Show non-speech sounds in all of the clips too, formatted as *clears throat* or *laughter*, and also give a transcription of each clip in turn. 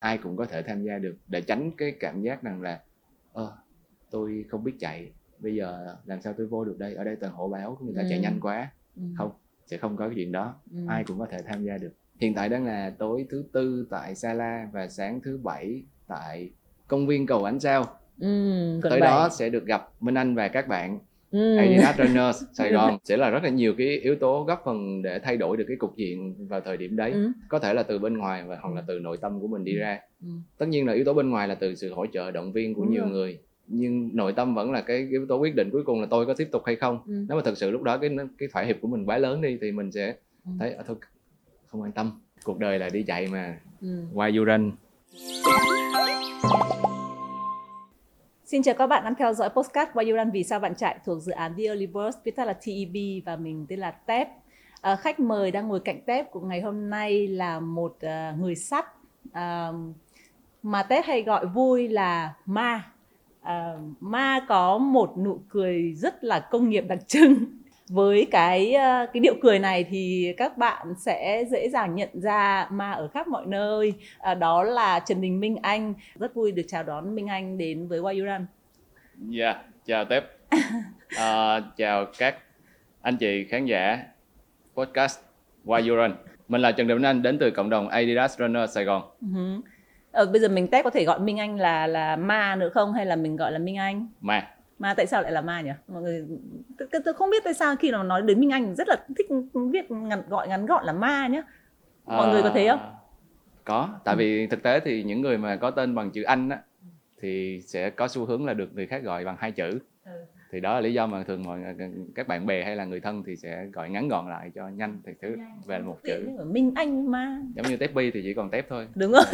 ai cũng có thể tham gia được để tránh cái cảm giác rằng là ơ tôi không biết chạy bây giờ làm sao tôi vô được đây ở đây toàn hộ báo người ta Ừ. chạy nhanh quá Ừ. không sẽ không có cái chuyện đó Ừ. ai cũng có thể tham gia được hiện tại đang là tối thứ tư tại Sala và sáng thứ bảy tại công viên cầu ánh sao Ừ, tới bảy. đó sẽ được gặp Minh Anh và các bạn Ừ. Adidas Runners Sài *laughs* Gòn sẽ là rất là nhiều cái yếu tố góp phần để thay đổi được cái cục diện vào thời điểm đấy Ừ. có thể là từ bên ngoài và hoặc là từ nội tâm của mình đi ra Ừ. tất nhiên là yếu tố bên ngoài là từ sự hỗ trợ động viên của Đúng nhiều rồi. người nhưng nội tâm vẫn là cái yếu tố quyết định cuối cùng là tôi có tiếp tục hay không Ừ. nếu mà thực sự lúc đó cái cái thỏa hiệp của mình quá lớn đi thì mình sẽ Ừ. thấy à, thôi không quan tâm cuộc đời là đi chạy mà Ừ. why you run Xin chào các bạn đang theo dõi postcard Why You Run Vì sao bạn chạy thuộc dự án The Early Birds, viết tắt là TEB và mình tên là Tép. À, khách mời đang ngồi cạnh Tép của ngày hôm nay là một uh, người sắt uh, mà Tép hay gọi vui là Ma. Uh, Ma có một nụ cười rất là công nghiệp đặc trưng. Với cái à, cái điệu cười này thì các bạn sẽ dễ dàng nhận ra Ma ở khắp mọi nơi. À, đó là Trần Đình Minh Anh. Rất vui được chào đón Minh Anh đến với Why You Run. Dạ, chào Tép. Ờ, *laughs* chào các anh chị khán giả podcast Why You Run. Mình là Trần Đình Anh đến từ cộng đồng Adidas Runner Sài Gòn. Uh-huh. Ờ, bây giờ mình test có thể gọi Minh Anh là là ma nữa không hay là mình gọi là Minh Anh? Mà tại sao lại là ma nhỉ? Mọi người tôi, tôi- không biết tại sao khi nào nói đến Minh Anh rất là thích viết ngắn gọi ngắn gọn là ma nhá. Mọi người có thấy không? Ờ, Có, tại vì thực tế thì những người mà có tên bằng chữ Anh á thì sẽ có xu hướng là được người khác gọi bằng hai chữ. Ừ. Thì đó là lý do mà thường mọi các bạn bè hay là người thân thì sẽ gọi ngắn gọn lại cho nhanh thì thứ về một chữ. Minh Anh ma. Giống như Tép Bi thì chỉ còn Tép thôi. Đúng rồi.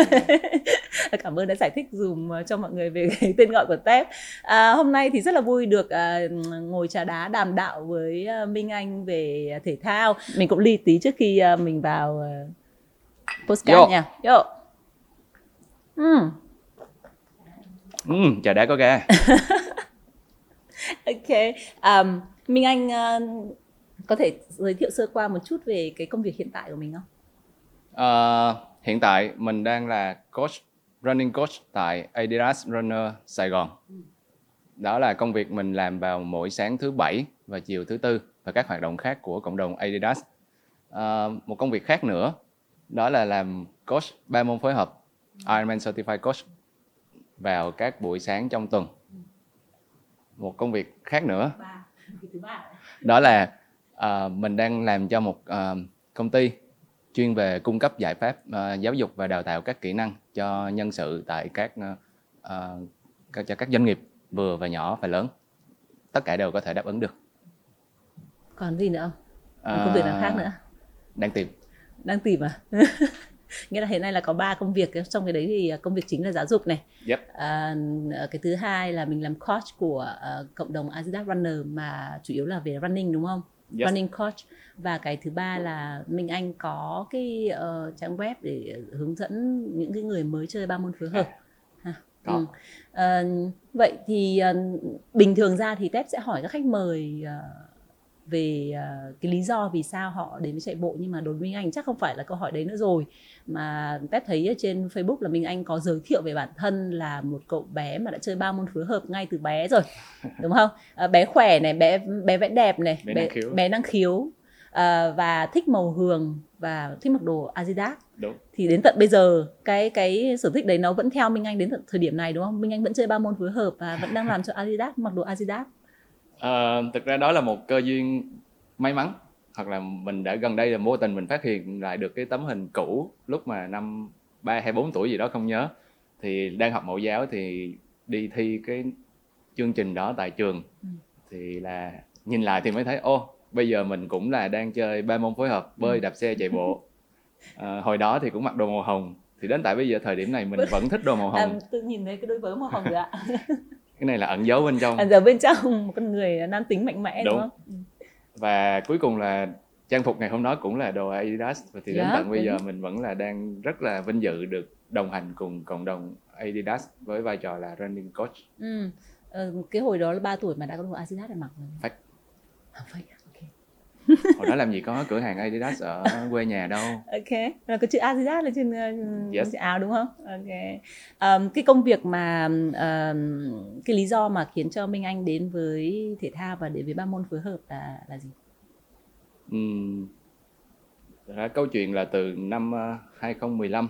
*laughs* Cảm ơn đã giải thích dùm cho mọi người về *laughs* cái tên gọi của Tép. À, hôm nay thì rất là vui được à, ngồi trà đá đàm đạo với à, Minh Anh về thể thao. Mình cũng ly tí trước khi à, mình vào postcard nha. Yo. Ừ. Ừ, trà đá có ga. *laughs* *laughs* Ok. Um, Minh Anh uh, có thể giới thiệu sơ qua một chút về cái công việc hiện tại của mình không? uh, hiện tại mình đang là coach running coach tại Adidas Runner Sài Gòn. Đó là công việc mình làm vào mỗi sáng thứ bảy và chiều thứ tư và các hoạt động khác của cộng đồng Adidas. Ờ, một công việc khác nữa đó là làm coach ba môn phối hợp Ironman Certified Coach vào các buổi sáng trong tuần. Một công việc khác nữa Ba. Thứ ba. đó là ờ, mình đang làm cho một ờ, công ty chuyên về cung cấp giải pháp ờ, giáo dục và đào tạo các kỹ năng cho nhân sự tại các ờ, các- cho các doanh nghiệp vừa và nhỏ và lớn tất cả đều có thể đáp ứng được Còn gì nữa không? Ờ, Công việc nào khác nữa? đang tìm đang tìm à *laughs* nghĩa là hiện nay là có ba công việc trong cái đấy thì công việc chính là giáo dục này Yep. à, cái thứ hai là mình làm coach của ờ, cộng đồng Adidas Runner mà chủ yếu là về running đúng không Yes. running coach và cái thứ ba là Minh Anh có cái ờ, trang web để hướng dẫn những cái người mới chơi ba môn phối hợp ha. Có. Ừ. Ờ, vậy thì ờ, bình thường ra thì Tép sẽ hỏi các khách mời ờ, về ờ, cái lý do vì sao họ đến với chạy bộ nhưng mà đối với Minh Anh chắc không phải là câu hỏi đấy nữa rồi mà Tép thấy ở trên Facebook là Minh Anh có giới thiệu về bản thân là một cậu bé mà đã chơi ba môn phối hợp ngay từ bé rồi *laughs* đúng không Ờ, bé khỏe này bé bé vẽ đẹp này Bé năng khiếu. bé năng khiếu ờ, và thích màu hường và thích mặc đồ Adidas đúng thì đến tận bây giờ cái cái sở thích đấy nó vẫn theo Minh Anh đến tận thời điểm này đúng không? Minh Anh vẫn chơi ba môn phối hợp và vẫn đang làm cho Adidas mặc đồ Adidas. Ờ, thực ra đó là một cơ duyên may mắn hoặc là mình đã gần đây là vô tình mình phát hiện lại được cái tấm hình cũ lúc mà năm ba hay bốn tuổi gì đó không nhớ. Thì đang học mẫu giáo thì đi thi cái chương trình đó tại trường. Ừ. thì là nhìn lại thì mới thấy ô bây giờ mình cũng là đang chơi ba môn phối hợp bơi đạp xe chạy bộ. *laughs* Ờ, hồi đó thì cũng mặc đồ màu hồng. Thì đến tại bây giờ thời điểm này mình vẫn thích đồ màu hồng. À, tôi nhìn thấy cái đôi vớ màu hồng rồi ạ. *laughs* cái này là ẩn giấu bên trong À, giờ bên trong một con người nam tính mạnh mẽ đúng, Đúng. không? và cuối cùng là trang phục ngày hôm đó cũng là đồ Adidas và thì đến Dạ, tận bây giờ đúng. mình vẫn là đang rất là vinh dự được đồng hành cùng cộng đồng Adidas với vai trò là running coach Ừ. Ờ, cái hồi đó là 3 tuổi mà đã có đồ Adidas để mặc rồi. Fake. À, fake. Hồi đó làm gì có cửa hàng Adidas ở quê nhà đâu? Ok là có chữ Adidas lên trên, uh, Yes. trên áo đúng không? Ok. Um, cái công việc mà um, cái lý do mà khiến cho Minh Anh đến với thể thao và đến với ba môn phối hợp là là gì? Ra câu chuyện là từ năm ờ, 2015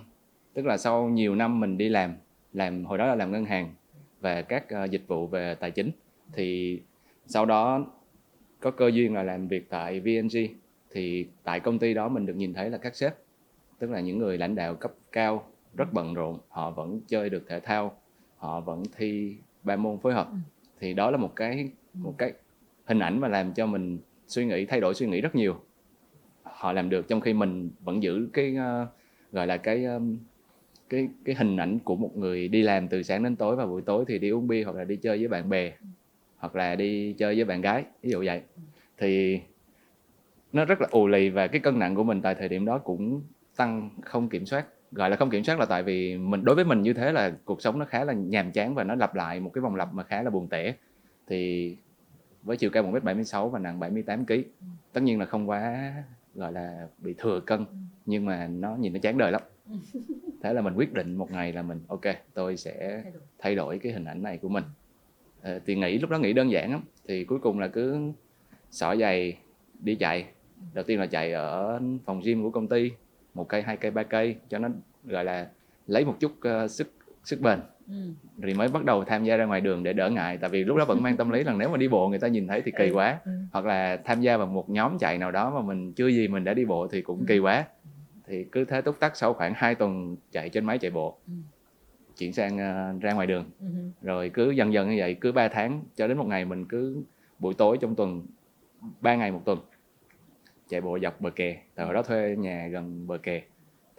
tức là sau nhiều năm mình đi làm làm hồi đó là làm ngân hàng và các ờ, dịch vụ về tài chính thì sau đó có cơ duyên là làm việc tại VNG thì tại công ty đó mình được nhìn thấy là các sếp tức là những người lãnh đạo cấp cao rất bận rộn họ vẫn chơi được thể thao họ vẫn thi ba môn phối hợp. Thì đó là một cái một cái hình ảnh mà làm cho mình suy nghĩ thay đổi suy nghĩ rất nhiều. Họ làm được trong khi mình vẫn giữ cái ờ, gọi là cái um, cái cái hình ảnh của một người đi làm từ sáng đến tối và buổi tối thì đi uống bia hoặc là đi chơi với bạn bè hoặc là đi chơi với bạn gái ví dụ vậy. Thì nó rất là ù lì và cái cân nặng của mình tại thời điểm đó cũng tăng không kiểm soát. Gọi là không kiểm soát là tại vì mình đối với mình như thế là cuộc sống nó khá là nhàm chán và nó lặp lại một cái vòng lặp mà khá là buồn tẻ. Thì với chiều cao 1m76 và nặng 78 kg tất nhiên là không quá gọi là bị thừa cân nhưng mà nó nhìn nó chán đời lắm. *laughs* Thế là mình quyết định một ngày là mình ok tôi sẽ Thay đổi. cái hình ảnh này của mình thì nghĩ lúc đó nghĩ đơn giản lắm thì cuối cùng là cứ xỏ giày đi chạy đầu tiên là chạy ở phòng gym của công ty một cây hai cây ba cây cho nó gọi là lấy một chút ờ, sức sức bền ừ. rồi mới bắt đầu tham gia ra ngoài đường để đỡ ngại tại vì lúc đó vẫn mang tâm lý là nếu mà đi bộ người ta nhìn thấy thì kỳ Ừ, quá ừ. hoặc là tham gia vào một nhóm chạy nào đó mà mình chưa gì mình đã đi bộ thì cũng Ừ. kỳ quá thì cứ thế túc tắc sau khoảng 2 tuần chạy trên máy chạy bộ Ừ. chuyển sang ờ, ra ngoài đường. Ừ. rồi cứ dần dần như vậy cứ 3 tháng cho đến một ngày mình cứ buổi tối trong tuần 3 ngày một tuần chạy bộ dọc bờ kè. Tại hồi đó thuê nhà gần bờ kè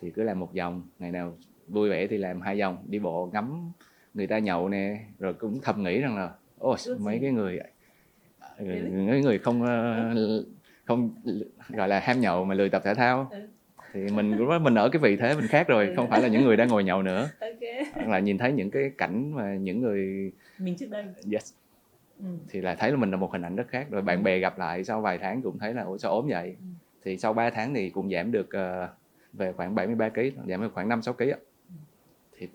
thì cứ làm một vòng ngày nào vui vẻ thì làm hai vòng đi bộ ngắm người ta nhậu nè rồi cũng thầm nghĩ rằng là ôi mấy cái người mấy người không ờ, không gọi là ham nhậu mà lười tập thể thao. Ừ. thì mình lúc đó mình ở cái vị thế mình khác rồi Ừ. không phải là những người đang ngồi nhậu nữa. *laughs* Ok. Hoặc là nhìn thấy những cái cảnh mà những người mình trước đây. Yes. Ừ. thì là thấy là mình là một hình ảnh rất khác. Rồi bạn bè gặp lại sau vài tháng cũng thấy là ủa sao ốm vậy? Ừ. thì sau 3 tháng thì cũng giảm được ờ, về khoảng 73 kg giảm được khoảng 5 6 kg á. thì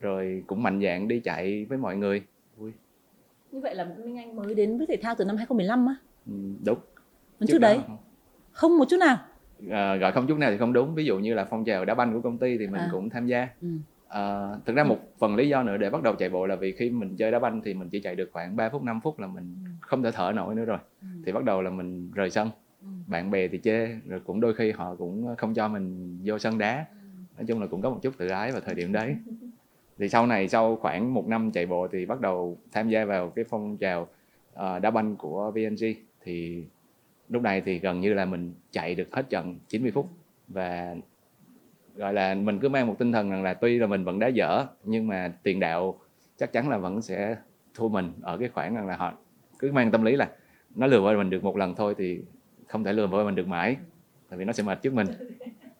rồi cũng mạnh dạn đi chạy với mọi người. Vui. Như vậy là Minh Anh mới đến với thể thao từ năm 2015 á? Ừ, đúng. Còn trước đó đấy? không. không một chút nào Ờ, gọi không chút nào thì không đúng ví dụ như là phong trào đá banh của công ty thì mình À. cũng tham gia ừ. Ờ, thực ra một phần lý do nữa để bắt đầu chạy bộ là vì khi mình chơi đá banh thì mình chỉ chạy được khoảng 3 phút 5 phút là mình Ừ. không thể thở nổi nữa rồi Ừ. thì bắt đầu là mình rời sân Ừ. bạn bè thì chê rồi cũng đôi khi họ cũng không cho mình vô sân đá nói chung là cũng có một chút tự ái vào thời điểm đấy thì sau này sau khoảng một năm chạy bộ thì bắt đầu tham gia vào cái phong trào ờ, đá banh của VNG thì lúc này thì gần như là mình chạy được hết trận 90 phút và gọi là mình cứ mang một tinh thần rằng là tuy là mình vẫn đá dở nhưng mà tiền đạo chắc chắn là vẫn sẽ thua mình ở cái khoảng rằng là họ cứ mang tâm lý là nó lừa vơi mình được một lần thôi thì không thể lừa vơi mình được mãi tại vì nó sẽ mệt trước mình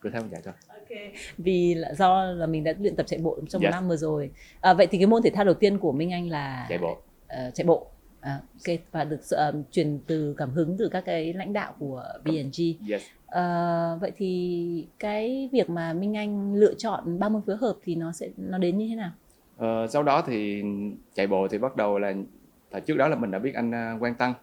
cứ thế mà chạy thôi Ok. Vì là do là mình đã luyện tập chạy bộ trong một Yes. năm vừa rồi. À, vậy thì cái môn thể thao đầu tiên của Minh Anh là chạy bộ ờ, chạy bộ. À, ok và được ờ, truyền từ cảm hứng từ các cái lãnh đạo của BNG. yes Ờ, vậy thì cái việc mà Minh Anh lựa chọn ba môn phối hợp thì nó sẽ nó đến như thế nào? Ờ, sau đó thì chạy bộ thì bắt đầu là thời trước đó là mình đã biết anh à, Quang Tăng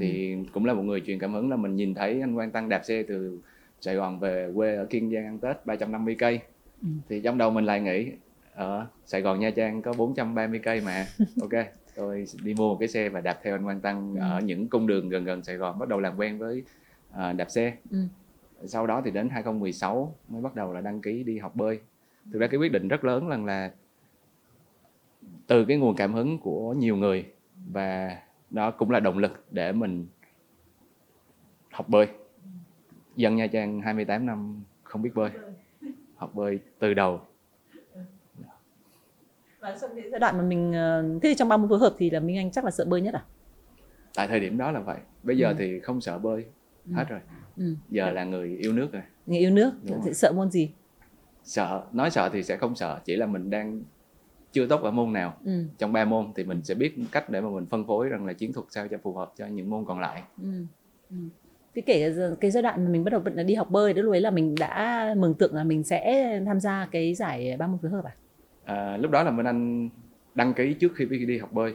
thì cũng là một người truyền cảm hứng là mình nhìn thấy anh Quang Tăng đạp xe từ Sài Gòn về quê ở Kiên Giang ăn Tết 350 cây Ừ. thì trong đầu mình lại nghĩ ở Sài Gòn Nha Trang có 430 cây mà *laughs* ok tôi đi mua một cái xe và đạp theo anh Quang Tăng Ừ. ở những cung đường gần gần Sài Gòn bắt đầu làm quen với à, đạp xe Ừ. sau đó thì đến 2016 mới bắt đầu là đăng ký đi học bơi thực ra cái quyết định rất lớn lần là từ cái nguồn cảm hứng của nhiều người và đó cũng là động lực để mình học bơi dân Nha Trang 28 năm không biết bơi học bơi từ đầu giai đoạn mà mình ờ, thế thì trong ba môn phối hợp thì là Minh Anh chắc là sợ bơi nhất à? tại thời điểm đó là vậy bây giờ Ừ. thì không sợ bơi Ừ. hết rồi Ừ. giờ là người yêu nước rồi Người yêu nước Đúng rồi. sợ môn gì? sợ nói sợ thì sẽ không sợ chỉ là mình đang chưa tốt ở môn nào Ừ. trong ba môn thì mình sẽ biết cách để mà mình phân phối rằng là chiến thuật sao cho phù hợp cho những môn còn lại Ừ. Ừ. cái kể cái giai đoạn mà mình bắt đầu đi học bơi đó lúc ấy là mình đã mường tượng là mình sẽ tham gia cái giải ba môn phối hợp à? À lúc đó là bên anh đăng ký trước khi đi học bơi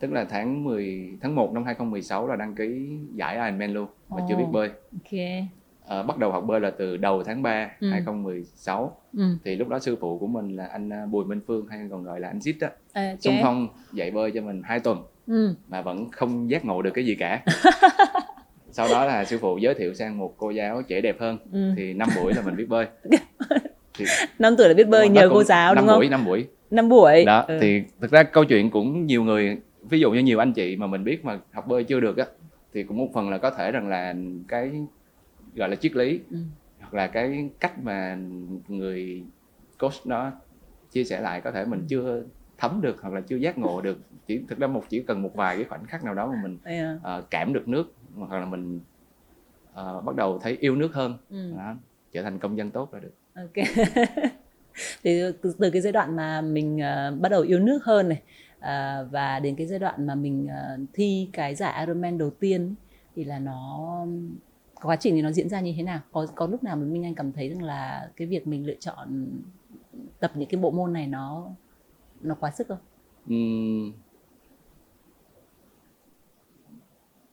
tức là tháng 10 tháng 1 năm 2016 là đăng ký giải Ironman luôn mà oh. chưa biết bơi. Ok. À, bắt đầu học bơi là từ đầu tháng 3 ừ. 2016 ừ. thì lúc đó sư phụ của mình là anh à, Bùi Minh Phương hay còn gọi là anh Zit á okay. xung phong dạy bơi cho mình hai tuần ừ. mà vẫn không giác ngộ được cái gì cả *laughs* sau đó là sư phụ giới thiệu sang một cô giáo trẻ đẹp hơn ừ. thì năm buổi là mình biết bơi *laughs* thì, *laughs* năm tuổi là biết bơi nhờ cô giáo đúng không? buổi năm buổi năm buổi đó ừ. thì thực ra câu chuyện cũng nhiều người ví dụ như nhiều anh chị mà mình biết mà học bơi chưa được á thì cũng một phần là có thể rằng là cái gọi là triết lý ừ. hoặc là cái cách mà người coach nó chia sẻ lại có thể mình chưa thấm được hoặc là chưa giác ngộ được chỉ thực ra một chỉ cần một vài cái khoảnh khắc nào đó mà mình yeah. uh, cảm được nước hoặc là mình uh, bắt đầu thấy yêu nước hơn ừ. đó, trở thành công dân tốt là được ok. *laughs* Thì từ, từ cái giai đoạn mà mình uh, bắt đầu yêu nước hơn này uh, và đến cái giai đoạn mà mình uh, thi cái giải Ironman đầu tiên thì là nó quá trình thì nó diễn ra như thế nào? Có có lúc nào mà minh anh cảm thấy rằng là cái việc mình lựa chọn tập những cái bộ môn này nó nó quá sức không? Uhm.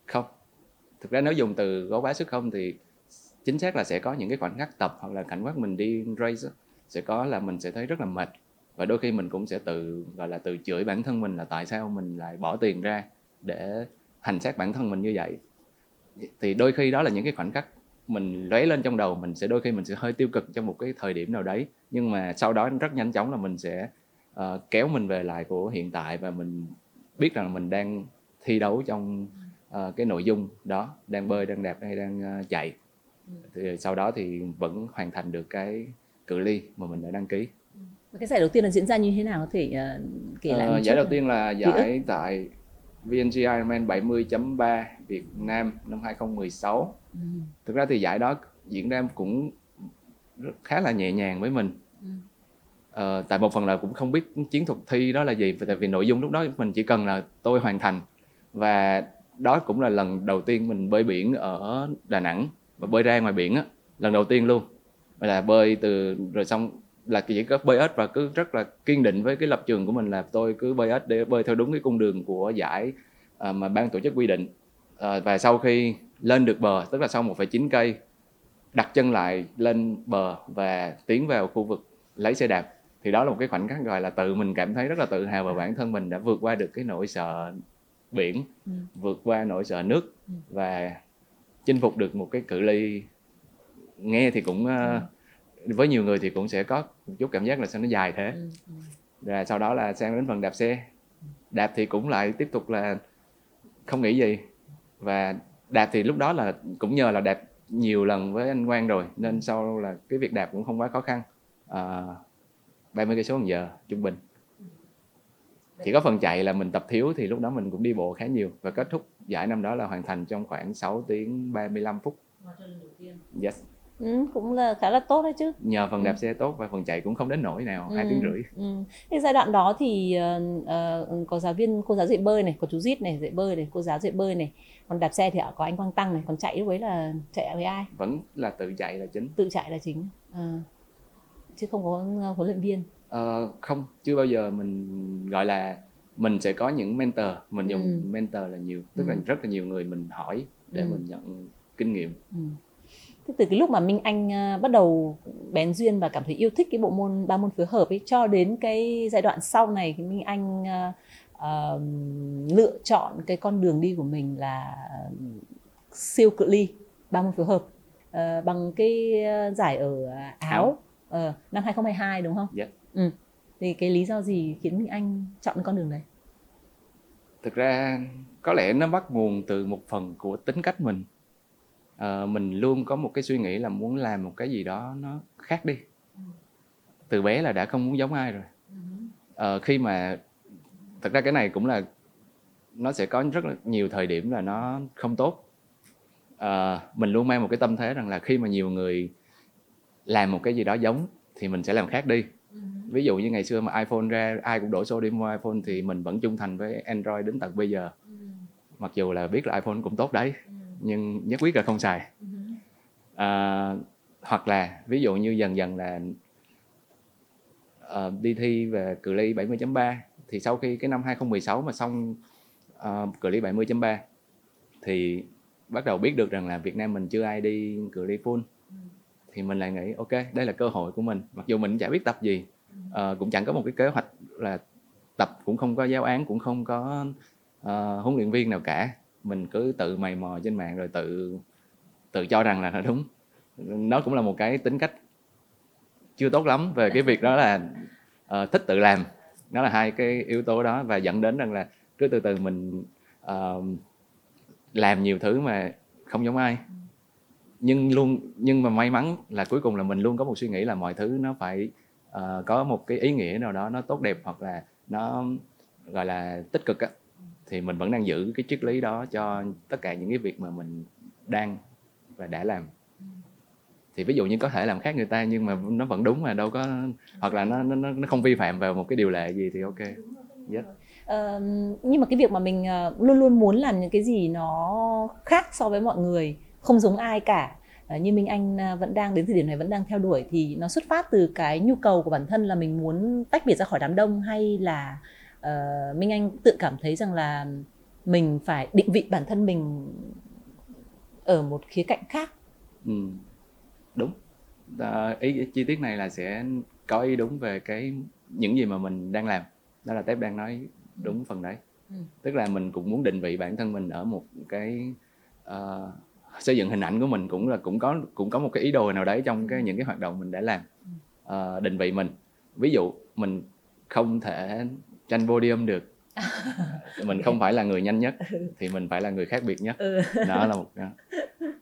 không. Thực ra nếu dùng từ có quá sức không thì chính xác là sẽ có những cái khoảnh khắc tập hoặc là cảnh quát mình đi race sẽ có là mình sẽ thấy rất là mệt. Và đôi khi mình cũng sẽ tự gọi là tự chửi bản thân mình là tại sao mình lại bỏ tiền ra để hành xác bản thân mình như vậy. Thì đôi khi đó là những cái khoảnh khắc mình lóe lên trong đầu mình sẽ đôi khi mình sẽ hơi tiêu cực trong một cái thời điểm nào đấy. Nhưng mà sau đó rất nhanh chóng là mình sẽ uh, kéo mình về lại của hiện tại và mình biết rằng mình đang thi đấu trong uh, cái nội dung đó đang bơi đang đạp hay đang uh, chạy thì sau đó thì vẫn hoàn thành được cái cự ly mà mình đã đăng ký. Cái giải đầu tiên là diễn ra như thế nào? Có thể uh, kể lại uh, giải đầu tiên là giải tại VNG Ironman 70.3 Việt Nam năm 2016 ừ. thực ra thì giải đó diễn ra cũng khá là nhẹ nhàng với mình. Ừ. ờ, tại một phần là cũng không biết chiến thuật thi đó là gì tại vì nội dung lúc đó mình chỉ cần là tôi hoàn thành. Và đó cũng là lần đầu tiên mình bơi biển ở Đà Nẵng và bơi ra ngoài biển á lần đầu tiên luôn là bơi từ rồi xong là chỉ có bơi ếch và cứ rất là kiên định với cái lập trường của mình là tôi cứ bơi ếch để bơi theo đúng cái cung đường của giải uh, mà ban tổ chức quy định uh, và sau khi lên được bờ tức là sau 1,9 cây đặt chân lại lên bờ và tiến vào khu vực lấy xe đạp thì đó là một cái khoảnh khắc gọi là tự mình cảm thấy rất là tự hào và bản thân mình đã vượt qua được cái nỗi sợ biển ừ. vượt qua nỗi sợ nước ừ. và chinh phục được một cái cự ly. Nghe thì cũng uh, với nhiều người thì cũng sẽ có một chút cảm giác là sao nó dài thế. Ừ, ừ. rồi sau đó là sang đến phần đạp xe. Đạp thì cũng lại tiếp tục là không nghĩ gì. Và đạp thì lúc đó là cũng nhờ là đạp nhiều lần với anh Quang rồi nên sau là cái việc đạp cũng không quá khó khăn. À, 30 cây số một giờ trung bình. Chỉ có phần chạy là mình tập thiếu thì lúc đó mình cũng đi bộ khá nhiều và kết thúc giải năm đó là hoàn thành trong khoảng 6 tiếng 35 phút. Yes. Ừ, cũng là khá là tốt đấy chứ nhờ phần đạp ừ. xe tốt và phần chạy cũng không đến nổi nào hai ừ. tiếng rưỡi ừ. cái giai đoạn đó thì uh, uh, có giáo viên cô giáo dạy bơi này có chú zit này dạy bơi này cô giáo dạy bơi này còn đạp xe thì có anh quang tăng này còn chạy lúc ấy là chạy với ai vẫn là tự chạy là chính tự chạy là chính à. chứ không có huấn luyện viên uh, không chưa bao giờ mình gọi là mình sẽ có những mentor mình dùng ừ. mentor là nhiều tức ừ. là rất là nhiều người mình hỏi để ừ. mình nhận kinh nghiệm ừ Thế từ cái lúc mà Minh Anh uh, bắt đầu bén duyên và cảm thấy yêu thích cái bộ môn ba môn phối hợp ấy cho đến cái giai đoạn sau này thì Minh Anh uh, lựa chọn cái con đường đi của mình là siêu cự ly ba môn phối hợp uh, bằng cái giải ở Áo uh, năm 2022 đúng không? Dạ. Ừ. Thì cái lý do gì khiến Anh chọn con đường này? Thực ra có lẽ nó bắt nguồn từ một phần của tính cách mình. À, mình luôn có một cái suy nghĩ là muốn làm một cái gì đó nó khác đi. Từ bé là đã không muốn giống ai rồi. À, khi mà thật ra cái này cũng là nó sẽ có rất là nhiều thời điểm là nó không tốt. À, mình luôn mang một cái tâm thế rằng là khi mà nhiều người làm một cái gì đó giống thì mình sẽ làm khác đi ví dụ như ngày xưa mà iPhone ra ai cũng đổ xô đi mua iPhone thì mình vẫn trung thành với Android đến tận bây giờ. Mặc dù là biết là iPhone cũng tốt đấy nhưng nhất quyết là không xài. À, hoặc là ví dụ như dần dần là uh, đi thi về cự ly 70.3 thì sau khi cái năm 2016 mà xong uh, cự ly 70.3 thì bắt đầu biết được rằng là Việt Nam mình chưa ai đi cự ly full. Thì mình lại nghĩ ok đây là cơ hội của mình. Mặc dù mình chả biết tập gì uh, cũng chẳng có một cái kế hoạch là tập cũng không có giáo án cũng không có uh, huấn luyện viên nào cả. Mình cứ tự mày mò trên mạng rồi tự tự cho rằng là nó đúng. Nó cũng là một cái tính cách chưa tốt lắm về cái việc đó là uh, thích tự làm. Nó là hai cái yếu tố đó và dẫn đến rằng là cứ từ từ mình uh, làm nhiều thứ mà không giống ai. Nhưng luôn nhưng mà may mắn là cuối cùng là mình luôn có một suy nghĩ là mọi thứ nó phải uh, có một cái ý nghĩa nào đó nó tốt đẹp hoặc là nó gọi là tích cực á thì mình vẫn đang giữ cái triết lý đó cho tất cả những cái việc mà mình đang và đã làm. Thì ví dụ như có thể làm khác người ta nhưng mà nó vẫn đúng mà đâu có hoặc là nó nó nó không vi phạm vào một cái điều lệ gì thì ok. Yes. Uh, nhưng mà cái việc mà mình uh, luôn luôn muốn làm những cái gì nó khác so với mọi người không giống ai cả như minh anh uh, vẫn đang đến thời điểm này vẫn đang theo đuổi thì nó xuất phát từ cái nhu cầu của bản thân là mình muốn tách biệt ra khỏi đám đông hay là uh, minh anh tự cảm thấy rằng là mình phải định vị bản thân mình ở một khía cạnh khác? Ừ đúng. À, ý chi tiết này là sẽ có ý đúng về cái những gì mà mình đang làm. Đó là tép đang nói đúng phần đấy. Ừ. tức là mình cũng muốn định vị bản thân mình ở một cái uh, xây dựng hình ảnh của mình cũng là cũng có cũng có một cái ý đồ nào đấy trong cái những cái hoạt động mình đã làm uh, định vị mình. Ví dụ mình không thể tranh podium được. *laughs* Mình không phải là người nhanh nhất ừ. thì mình phải là người khác biệt nhất. Ừ. đó là một đó.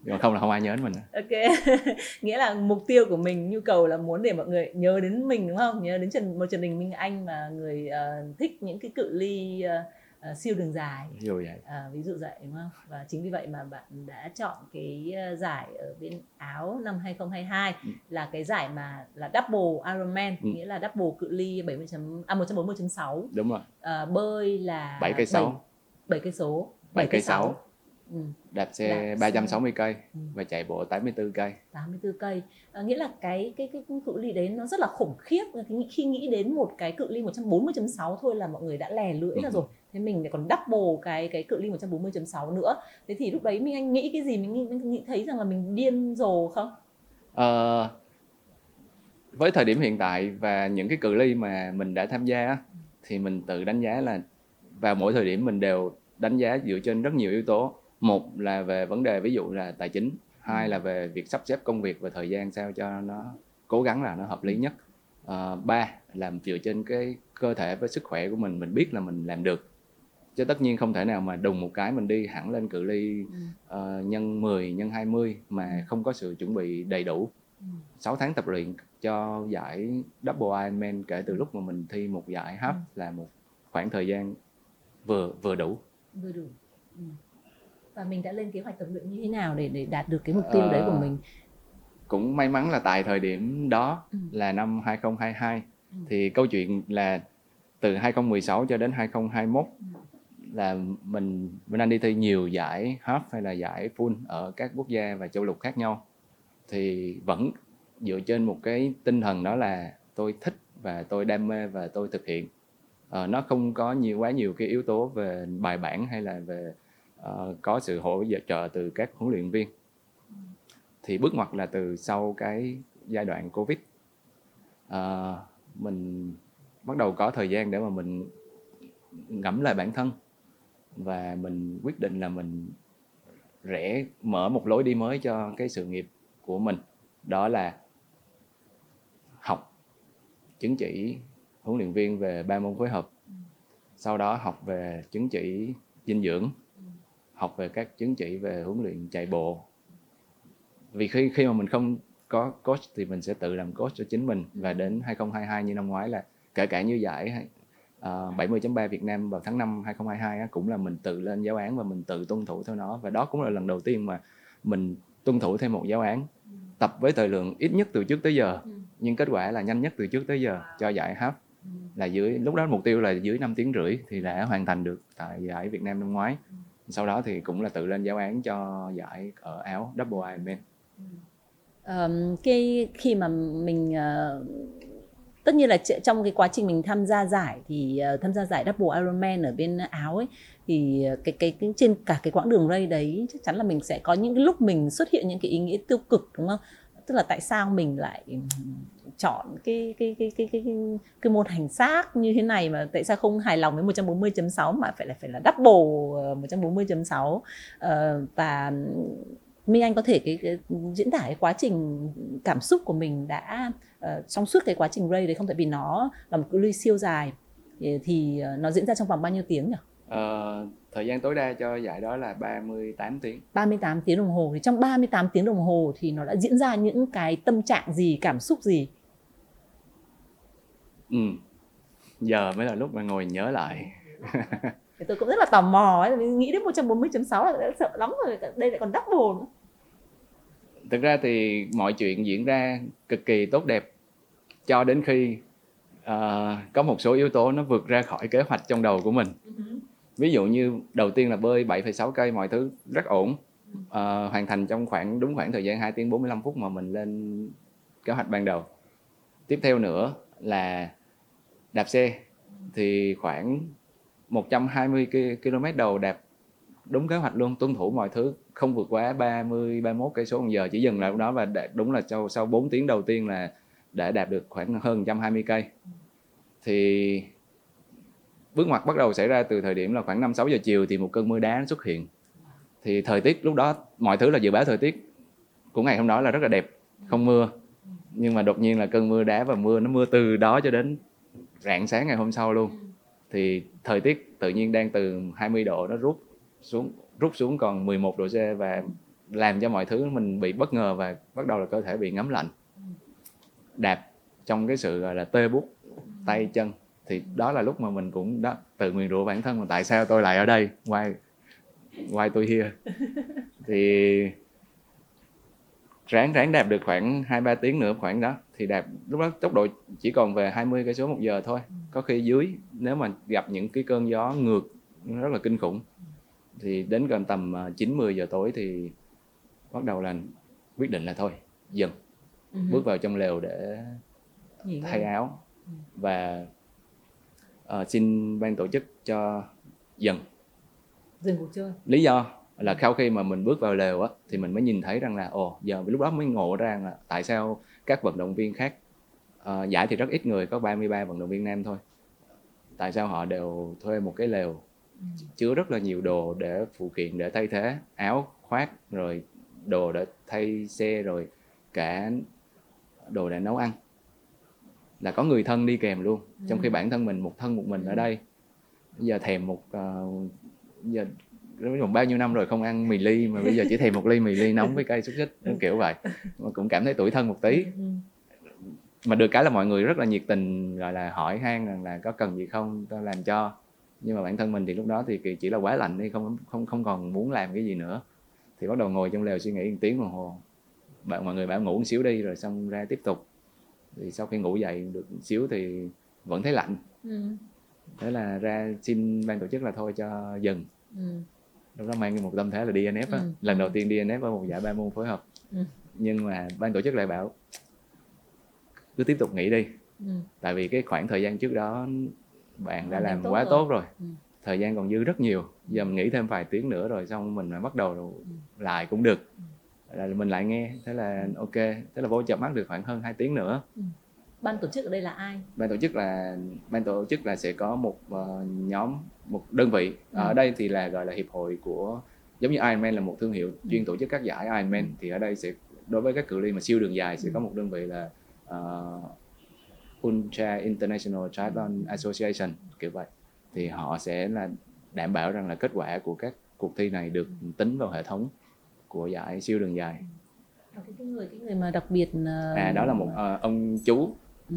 Còn không là không ai nhớ đến mình ok. *laughs* Nghĩa là mục tiêu của mình nhu cầu là muốn để mọi người nhớ đến mình đúng không? Nhớ đến trần một trần đình minh anh mà người uh, thích những cái cự ly uh, uh, siêu đường dài. Ví dụ vậy uh, ví dụ vậy đúng không? Và chính vì vậy mà bạn đã chọn cái giải ở bên áo năm 2022 ừ. là cái giải mà là double Ironman ừ. nghĩa là double cự ly 70 chấm à 140.6 đúng rồi. Uh, bơi là 7 cây 6 7 cây số. 7 cây 6 Ừ. đạp xe đạp 360 xe. cây ừ. và chạy bộ 84 cây. 84 cây. À, nghĩa là cái cái cái cự ly đấy nó rất là khủng khiếp. Khi nghĩ đến một cái cự ly 140.6 thôi là mọi người đã lè lưỡi ừ. ra rồi thế mình lại còn double cái cái cự ly 140.6 nữa. Thế thì lúc đấy mình anh nghĩ cái gì? Mình nghĩ, mình nghĩ thấy rằng là mình điên rồ không? À, với thời điểm hiện tại và những cái cự ly mà mình đã tham gia thì mình tự đánh giá là vào mỗi thời điểm mình đều đánh giá dựa trên rất nhiều yếu tố. Một là về vấn đề ví dụ là tài chính hai là về việc sắp xếp công việc và thời gian sao cho nó cố gắng là nó hợp lý nhất. À, ba làm dựa trên cái cơ thể với sức khỏe của mình mình biết là mình làm được chứ tất nhiên không thể nào mà đùng một cái mình đi hẳn lên cự ly uh, nhân 10 nhân 20 mà không có sự chuẩn bị đầy đủ ừ. 6 tháng tập luyện cho giải double Ironman kể từ lúc mà mình thi một giải half ừ. là một khoảng thời gian vừa vừa đủ vừa đủ ừ và mình đã lên kế hoạch tập luyện như thế nào để để đạt được cái mục tiêu ờ, đấy của mình cũng may mắn là tại thời điểm đó ừ. là năm 2022 ừ. thì câu chuyện là từ 2016 cho đến 2021 ừ là mình mình đang đi thi nhiều giải half hay là giải full ở các quốc gia và châu lục khác nhau. Thì vẫn dựa trên một cái tinh thần đó là tôi thích và tôi đam mê và tôi thực hiện. À, nó không có nhiều quá nhiều cái yếu tố về bài bản hay là về uh, có sự hỗ trợ từ các huấn luyện viên. Thì bước ngoặt là từ sau cái giai đoạn covid. Uh, mình bắt đầu có thời gian để mà mình ngẫm lại bản thân và mình quyết định là mình rẽ mở một lối đi mới cho cái sự nghiệp của mình. Đó là học chứng chỉ huấn luyện viên về ba môn phối hợp. Sau đó học về chứng chỉ dinh dưỡng, học về các chứng chỉ về huấn luyện chạy bộ. Vì khi khi mà mình không có coach thì mình sẽ tự làm coach cho chính mình. Và đến 2022 như năm ngoái là kể cả như giải uh, 70.3 Việt Nam vào tháng 5 2022 á, cũng là mình tự lên giáo án và mình tự tuân thủ theo nó. Và đó cũng là lần đầu tiên mà mình tuân thủ theo một giáo án tập với thời lượng ít nhất từ trước tới giờ. Nhưng kết quả là nhanh nhất từ trước tới giờ cho giải half là dưới lúc đó mục tiêu là dưới 5 tiếng rưỡi thì đã hoàn thành được tại giải Việt Nam năm ngoái. Sau đó thì cũng là tự lên giáo án cho giải ở áo double Ironman um, cái khi mà mình uh, tất nhiên là trong cái quá trình mình tham gia giải thì uh, tham gia giải double Ironman ở bên áo ấy thì ờ, cái, cái cái trên cả cái quãng đường ray đấy chắc chắn là mình sẽ có những cái lúc mình xuất hiện những cái ý nghĩa tiêu cực đúng không? Tức là tại sao mình lại chọn cái cái cái cái cái cái, cái môn hành xác như thế này mà tại sao không hài lòng với 140.6 mà phải là phải là double ờ, 140.6 uh, và Minh Anh có thể cái, cái diễn tả cái quá trình cảm xúc của mình đã uh, trong suốt cái quá trình ray đấy không? Tại vì nó là một cự ly siêu dài. Thì, uh, nó diễn ra trong vòng bao nhiêu tiếng nhỉ? Uh, thời gian tối đa cho giải đó là 38 tiếng. 38 tiếng đồng hồ. Thì trong 38 tiếng đồng hồ thì nó đã diễn ra những cái tâm trạng gì cảm xúc gì? Ừ. Giờ mới là lúc mà ngồi nhớ lại. Thì tôi cũng rất là tò mò ấy, nghĩ đến 140.6 là đã sợ lắm rồi đây lại còn double nữa. Thực ra thì mọi chuyện diễn ra cực kỳ tốt đẹp cho đến khi uh, có một số yếu tố nó vượt ra khỏi kế hoạch trong đầu của mình. Uh-huh ví dụ như đầu tiên là bơi 7,6 cây mọi thứ rất ổn. À, hoàn thành trong khoảng đúng khoảng thời gian 2 tiếng 45 phút mà mình lên kế hoạch ban đầu. Tiếp theo nữa là đạp xe thì khoảng 120 km đầu đạp đúng kế hoạch luôn tuân thủ mọi thứ không vượt quá 30 31 cây số một giờ chỉ dừng lại lúc đó và đúng là sau sau 4 tiếng đầu tiên là đã đạt được khoảng hơn 120 cây thì bước ngoặt bắt đầu xảy ra từ thời điểm là khoảng 5 6 giờ chiều thì một cơn mưa đá xuất hiện. Thì thời tiết lúc đó mọi thứ là dự báo thời tiết của ngày hôm đó là rất là đẹp, không mưa. Nhưng mà đột nhiên là cơn mưa đá và mưa nó mưa từ đó cho đến rạng sáng ngày hôm sau luôn. Thì thời tiết tự nhiên đang từ 20 độ nó rút xuống rút xuống còn 11 độ C và làm cho mọi thứ mình bị bất ngờ và bắt đầu là cơ thể bị ngấm lạnh. Đạp trong cái sự gọi là tê bút tay chân. Thì đó là lúc mà mình cũng đó tự nguyền rủa bản thân là tại sao tôi lại ở đây? Why why tôi here? *laughs* Thì ráng ráng đạp được khoảng hai ba tiếng nữa khoảng đó thì đạp lúc đó tốc độ chỉ còn về 20 cây số một giờ thôi. Có khi dưới nếu mà gặp những cái cơn gió ngược rất là kinh khủng. Thì đến gần tầm 9 à, 10 giờ tối thì bắt đầu là quyết định là thôi dừng uh-huh. bước vào trong lều để thay áo. Ừ. và uh, xin ban tổ chức cho dừng dừng cuộc chơi. Lý do là sau khi mà mình bước vào lều á thì mình mới nhìn thấy rằng là ồ giờ lúc đó mới ngộ ra là tại sao các vận động viên khác uh, giải thì rất ít người có 33 vận động viên nam thôi. Tại sao họ đều thuê một cái lều chứa rất là nhiều đồ để phụ kiện để thay thế áo khoác rồi đồ để thay xe rồi cả đồ để nấu ăn. Là có người thân đi kèm luôn. Ừ. trong khi bản thân mình một thân một mình ở ừ. đây. Bây giờ thèm một uh, giờ một bao nhiêu năm rồi không ăn mì ly mà bây giờ chỉ thèm một ly mì ly nóng với cây xúc xích kiểu vậy. Mà cũng cảm thấy tuổi thân một tí. Ừ, mà được cái là mọi người rất là nhiệt tình gọi là hỏi han rằng là có cần gì không tôi làm cho. Nhưng mà bản thân mình thì lúc đó thì chỉ là quá lạnh đi không không không còn muốn làm cái gì nữa. Thì bắt đầu ngồi trong lều suy nghĩ một tiếng đồng hồ bạn mọi người bảo ngủ một xíu đi rồi xong ra tiếp tục thì sau khi ngủ dậy được một xíu thì vẫn thấy lạnh ừ. thế là ra xin ban tổ chức là thôi cho dừng ừ. lúc đó mang một tâm thế là DNF á ừ. lần đầu tiên DNF ở một giải ba môn phối hợp ừ. nhưng mà ban tổ chức lại bảo cứ tiếp tục nghỉ đi ừ. tại vì cái khoảng thời gian trước đó bạn đã làm tốt quá rồi. tốt rồi ừ. thời gian còn dư rất nhiều giờ mình nghỉ thêm vài tiếng nữa rồi xong mình bắt đầu ừ. lại cũng được ừ là mình lại nghe thế là ok thế là vô chợp mắt được khoảng hơn 2 tiếng nữa ừ. ban tổ chức ở đây là ai ban tổ chức là ban tổ chức là sẽ có một uh, nhóm một đơn vị ừ. ở đây thì là gọi là hiệp hội của giống như Ironman là một thương hiệu ừ. chuyên tổ chức các giải Ironman ừ. thì ở đây sẽ đối với các cự ly mà siêu đường dài sẽ ừ. có một đơn vị là uh, Ultra International Triathlon Association kiểu vậy thì họ sẽ là đảm bảo rằng là kết quả của các cuộc thi này được tính vào hệ thống của giải siêu đường dài. Cái, cái người cái người mà đặc biệt uh... à đó là một uh, ông chú. Ừ.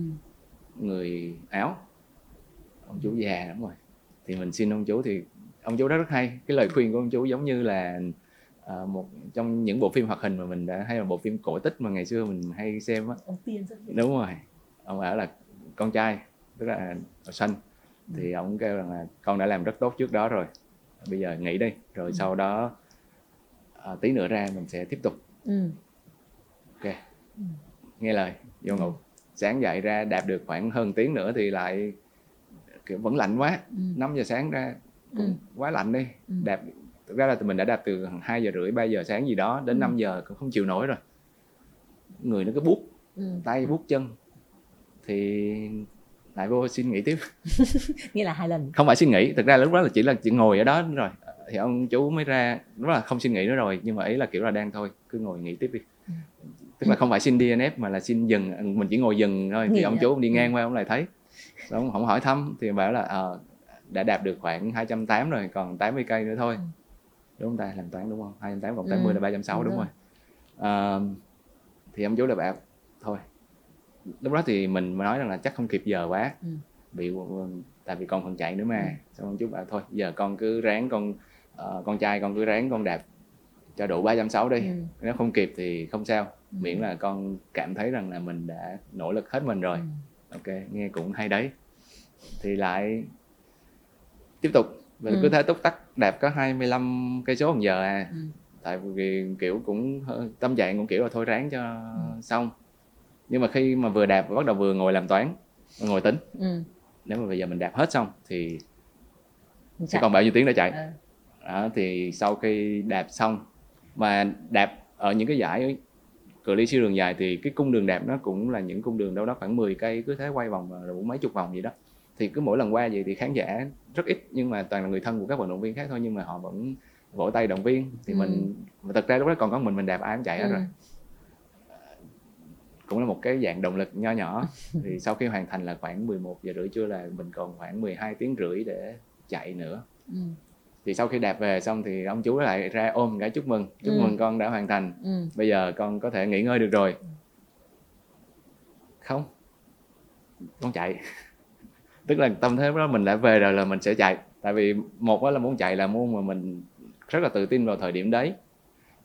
người áo. Ông chú già đúng rồi. Thì mình xin ông chú thì ông chú rất rất hay. Cái lời khuyên của ông chú giống như là uh, một trong những bộ phim hoạt hình mà mình đã hay là bộ phim cổ tích mà ngày xưa mình hay xem á. Đúng rồi. Ông bảo là con trai tức là xanh. Thì ông kêu rằng là con đã làm rất tốt trước đó rồi. Bây giờ nghỉ đi. Rồi Ừ. sau đó à, tí nữa ra mình sẽ tiếp tục ừ. ok Ừ. nghe lời vô ngủ sáng dậy ra đạp được khoảng hơn tiếng nữa thì lại kiểu vẫn lạnh quá Ừ. 5 giờ sáng ra cũng Ừ. quá lạnh đi Ừ. đạp thực ra là mình đã đạp từ 2 giờ rưỡi 3 giờ sáng gì đó đến Ừ. 5 giờ cũng không chịu nổi rồi người nó cứ buốt Ừ. tay buốt chân thì lại vô xin nghỉ tiếp *laughs* nghĩa là hai lần không phải xin nghỉ thực ra lúc đó là chỉ là chỉ ngồi ở đó rồi thì ông chú mới ra đó là không xin nghỉ nữa rồi nhưng mà ý là kiểu là đang thôi cứ ngồi nghỉ tiếp đi Ừ. tức là không phải xin DNF mà là xin dừng mình chỉ ngồi dừng thôi thì ông à? chú ông đi Ừ. ngang qua ông lại thấy ông không hỏi thăm thì bảo là ờ, đã đạt được khoảng 280 rồi còn 80 cây nữa thôi Ừ. đúng không ta làm toán đúng không 280 cộng Ừ, 80 là 360 đúng đúng, rồi. rồi Ờ, thì ông chú lại bảo thôi lúc đó thì mình mới nói rằng là chắc không kịp giờ quá Ừ. bị tại vì con còn chạy nữa mà Ừ. xong ông chú bảo thôi giờ con cứ ráng con ờ, con trai con cứ ráng con đạp cho đủ 360 đi Ừ. nếu không kịp thì không sao Ừ. miễn là con cảm thấy rằng là mình đã nỗ lực hết mình rồi Ừ. ok nghe cũng hay đấy thì lại tiếp tục và Ừ. cứ thế túc tắc đạp có 25 cây số một giờ à Ừ. tại vì kiểu cũng hơi- tâm trạng cũng kiểu là thôi ráng cho Ừ. xong nhưng mà khi mà vừa đạp bắt đầu vừa ngồi làm toán ngồi tính Ừ. nếu mà bây giờ mình đạp hết xong thì sẽ Chạy. còn bao nhiêu tiếng để chạy Ờ. đó, thì sau khi đạp xong mà đạp ở những cái giải cự ly siêu đường dài thì cái cung đường đạp nó cũng là những cung đường đâu đó khoảng 10 cây cứ thế quay vòng rồi mấy chục vòng gì đó thì cứ mỗi lần qua vậy thì khán giả rất ít nhưng mà toàn là người thân của các vận động viên khác thôi nhưng mà họ vẫn vỗ tay động viên thì Ừ. mình mà thật ra lúc đó còn có mình mình đạp ai cũng chạy Ừ. rồi cũng là một cái dạng động lực nho nhỏ *laughs* thì sau khi hoàn thành là khoảng 11 giờ rưỡi trưa là mình còn khoảng 12 tiếng rưỡi để chạy nữa Ừ. thì sau khi đạp về xong thì ông chú lại ra ôm cái chúc mừng. Chúc Ừ. mừng con đã hoàn thành. Ừ. bây giờ con có thể nghỉ ngơi được rồi. Không. Con chạy. *laughs* Tức là tâm thế đó mình đã về rồi là mình sẽ chạy. Tại vì một đó là muốn chạy là môn mà mình rất là tự tin vào thời điểm đấy.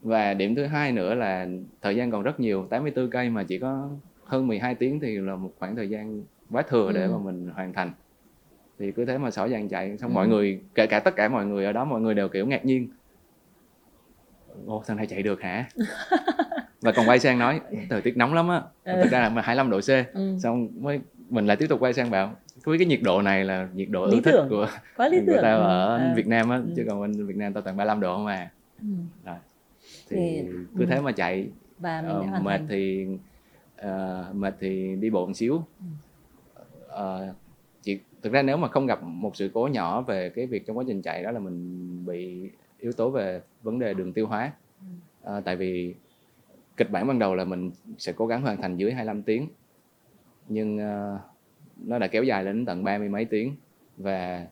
Và điểm thứ hai nữa là thời gian còn rất nhiều. 84 cây mà chỉ có hơn 12 tiếng thì là một khoảng thời gian quá thừa để Ừ. mà mình hoàn thành thì cứ thế mà xỏ dàn chạy xong Ừ. mọi người kể cả tất cả mọi người ở đó mọi người đều kiểu ngạc nhiên ô thằng này chạy được hả *laughs* và còn quay sang nói thời tiết nóng lắm á Ừ. thực ra là 25 độ C Ừ. xong mới mình lại tiếp tục quay sang bảo với cái nhiệt độ này là nhiệt độ Lý ưa thích của quá lý *laughs* của tao Ừ. ở Ờ. Việt Nam á Ừ. chứ còn bên Việt Nam tao toàn 35 độ không à Ừ. thì Thì- cứ ừ. thế mà chạy và mình Ờ, mệt thành thì ờ, mệt thì đi bộ một xíu Ừ. Chỉ thực ra nếu mà không gặp một sự cố nhỏ về cái việc trong quá trình chạy đó là mình bị yếu tố về vấn đề đường tiêu hóa. Ừ. Ờ, tại vì kịch bản ban đầu là mình sẽ cố gắng hoàn thành dưới 25 tiếng nhưng ờ, nó đã kéo dài lên tận ba mươi mấy tiếng. Và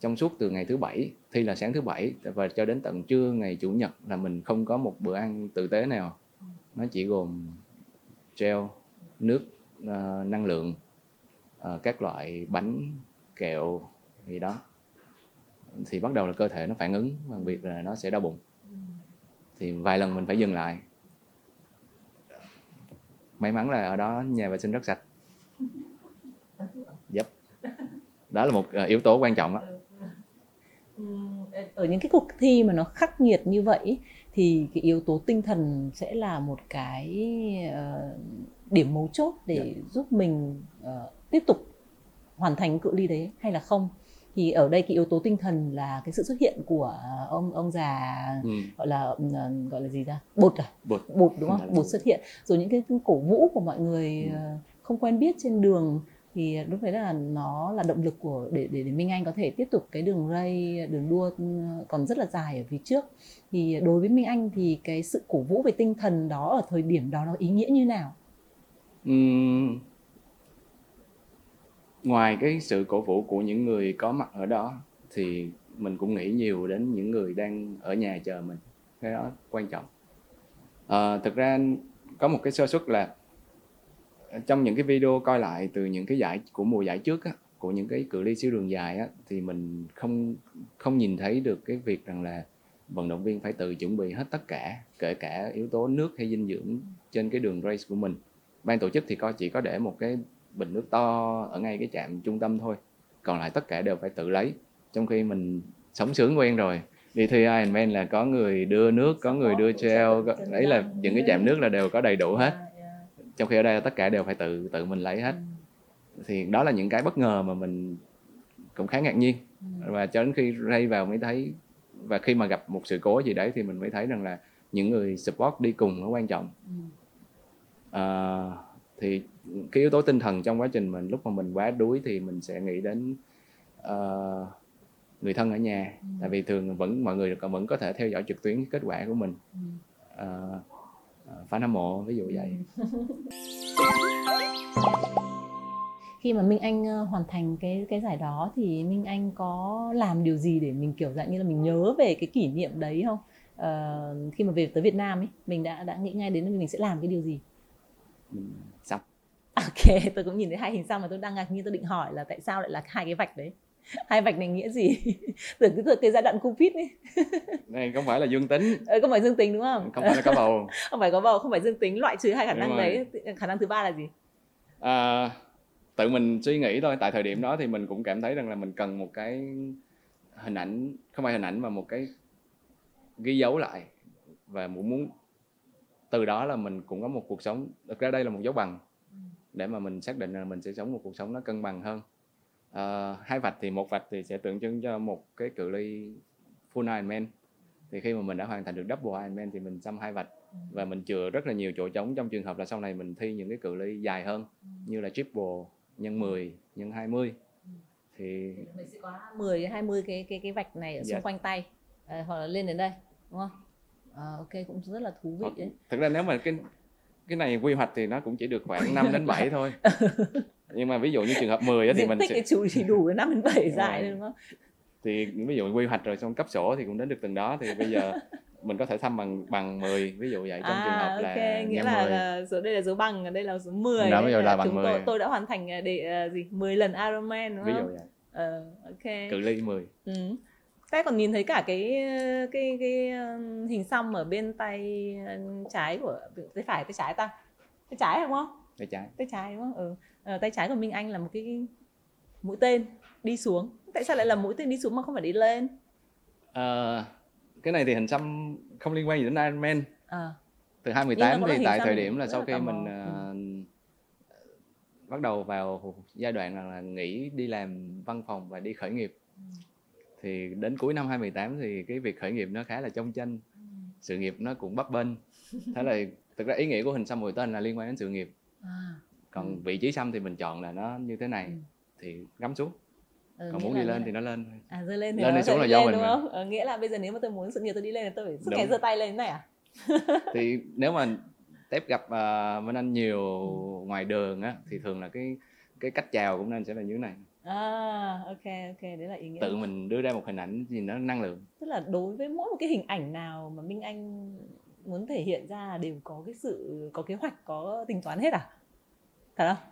trong suốt từ ngày thứ bảy thi là sáng thứ bảy và cho đến tận trưa ngày chủ nhật là mình không có một bữa ăn tử tế nào. Nó chỉ gồm gel nước ờ, năng lượng ờ, các loại bánh kẹo gì đó. Thì bắt đầu là cơ thể nó phản ứng bằng việc là nó sẽ đau bụng. Thì vài lần mình phải dừng lại. May mắn là ở đó nhà vệ sinh rất sạch. Yep. đó là một ờ, yếu tố quan trọng đó. Ừm, ở những cái cuộc thi mà nó khắc nghiệt như vậy thì cái yếu tố tinh thần sẽ là một cái ờ, điểm mấu chốt để giúp mình ờ, tiếp tục hoàn thành cự ly đấy hay là không thì ở đây cái yếu tố tinh thần là cái sự xuất hiện của ông ông già ừ. gọi là ờ, gọi là gì ra bột à Bột. bột đúng không bột. xuất hiện rồi những cái cổ vũ của mọi người Ừ. ờ, không quen biết trên đường thì lúc đấy là nó là động lực của để để, để Minh Anh có thể tiếp tục cái đường ray đường đua ừ, còn rất là dài ở phía trước thì đối với Minh Anh thì cái sự cổ vũ về tinh thần đó ở thời điểm đó nó ý nghĩa như nào Ừm, ngoài cái sự cổ vũ của những người có mặt ở đó thì mình cũng nghĩ nhiều đến những người đang ở nhà chờ mình. Cái đó quan trọng. À, thực ra có một cái sơ suất là trong những cái video coi lại từ những cái giải của mùa giải trước á, của những cái cự ly siêu đường dài á, thì mình không không nhìn thấy được cái việc rằng là vận động viên phải tự chuẩn bị hết tất cả kể cả yếu tố nước hay dinh dưỡng trên cái đường race của mình. Ban tổ chức thì coi chỉ có để một cái bình nước to ở ngay cái trạm trung tâm thôi. Còn lại tất cả đều phải tự lấy. Trong khi mình sống sướng quen rồi. Đi thi Ironman là có người đưa nước có người đưa gel có, đấy là những cái chạm nước là đều có đầy đủ hết. Trong khi ở đây tất cả đều phải tự tự mình lấy hết. Thì đó là những cái bất ngờ mà mình cũng khá ngạc nhiên. Và cho đến khi ray vào mới thấy và khi mà gặp một sự cố gì đấy thì mình mới thấy rằng là những người support đi cùng nó quan trọng. À, thì cái yếu tố tinh thần trong quá trình mình lúc mà mình quá đuối thì mình sẽ nghĩ đến uh, người thân ở nhà ừ. tại vì thường vẫn mọi người vẫn có thể theo dõi trực tuyến kết quả của mình ừ. uh, fan hâm mộ ví dụ vậy *laughs* khi mà Minh Anh hoàn thành cái cái giải đó thì Minh Anh có làm điều gì để mình kiểu dạng như là mình nhớ về cái kỷ niệm đấy không? Uh, khi mà về tới Việt Nam ấy, mình đã đã nghĩ ngay đến mình sẽ làm cái điều gì? Xong. Ok, *laughs* tôi cũng nhìn thấy hai hình xăm mà tôi đang ngạc nhiên tôi định hỏi là tại sao lại là hai cái vạch đấy? *laughs* hai vạch này nghĩa gì? *laughs* Tưởng cái, cái giai đoạn covid ấy. Này không phải là dương tính. Ừ, không phải dương tính đúng không? Không phải là có bầu. Không phải có bầu không phải dương tính loại trừ hai khả năng đấy. Khả năng thứ ba là gì? À, tự mình suy nghĩ thôi. Tại thời điểm đó thì mình cũng cảm thấy rằng là mình cần một cái hình ảnh không phải hình ảnh mà một cái ghi dấu lại. Và muốn muốn từ đó là mình cũng có một cuộc sống thực ra đây là một dấu bằng để mà mình xác định là mình sẽ sống một cuộc sống nó cân bằng hơn uh, hai vạch thì một vạch thì sẽ tượng trưng cho một cái cự ly full Ironman thì khi mà mình đã hoàn thành được double Ironman thì mình xăm hai vạch và mình chừa rất là nhiều chỗ trống trong trường hợp là sau này mình thi những cái cự ly dài hơn như là triple nhân 10 nhân 20 ừ. thì mình sẽ có 10 20 cái cái cái vạch này ở xung yes. quanh tay à, hoặc là lên đến đây đúng không? À, ok cũng rất là thú vị đấy. Thực ra nếu mà cái cái này quy hoạch thì nó cũng chỉ được khoảng 5 đến 7 thôi. *laughs* nhưng mà ví dụ như trường hợp 10 á thì mình tích sẽ... chỉ đủ đến 5 đến 7 dài đúng không? Thì ví dụ quy hoạch rồi xong cấp sổ thì cũng đến được từng đó thì bây giờ *laughs* mình có thể thăm bằng bằng 10 ví dụ vậy trong à, trường hợp okay. là nghĩa là, là số đây là số bằng đây là số 10 đó bây giờ là bằng 10 tôi, tôi đã hoàn thành à, để uh, gì 10 lần Ironman đúng không? Ví dụ vậy. Ờ, uh, ok. Cự ly 10. Ừ. Thế còn nhìn thấy cả cái cái cái hình xăm ở bên tay trái của tay phải tay trái ta. Tay trái đúng không? Tay trái. Tay trái đúng không? Ừ uh, tay trái của Minh Anh là một cái mũi tên đi xuống tại sao lại là mũi tên đi xuống mà không phải đi lên uh, cái này thì hình xăm không liên quan gì đến Iron Man à. từ 2018 thì tại thời điểm là sau khi mình uh, bắt đầu vào giai đoạn là, là nghỉ đi làm văn phòng và đi khởi nghiệp ừ. Thì đến cuối năm 2018 thì cái việc khởi nghiệp nó khá là trong tranh sự nghiệp nó cũng bấp bênh. Thế là *laughs* thực ra ý nghĩa của hình xăm mũi tên là liên quan đến sự nghiệp. À. Còn ừ. vị trí xăm thì mình chọn là nó như thế này ừ. thì ngắm xuống. Ừ, còn muốn đi lên thì nó lên. À rơi lên thì lên đi xuống là do mình đúng không? Ờ, nghĩa là bây giờ nếu mà tôi muốn sự nghiệp tôi đi lên thì tôi phải suốt ngày giơ tay lên thế này à? *laughs* Thì nếu mà tép gặp uh, bên anh nhiều ừ. ngoài đường á thì thường là cái cái cách chào cũng nên sẽ là như thế này à ok ok đấy là ý nghĩa tự mình đưa ra một hình ảnh gì nó năng lượng. Tức là đối với mỗi một cái hình ảnh nào mà minh anh muốn thể hiện ra đều có cái sự có kế hoạch có tính toán hết à? Thật không?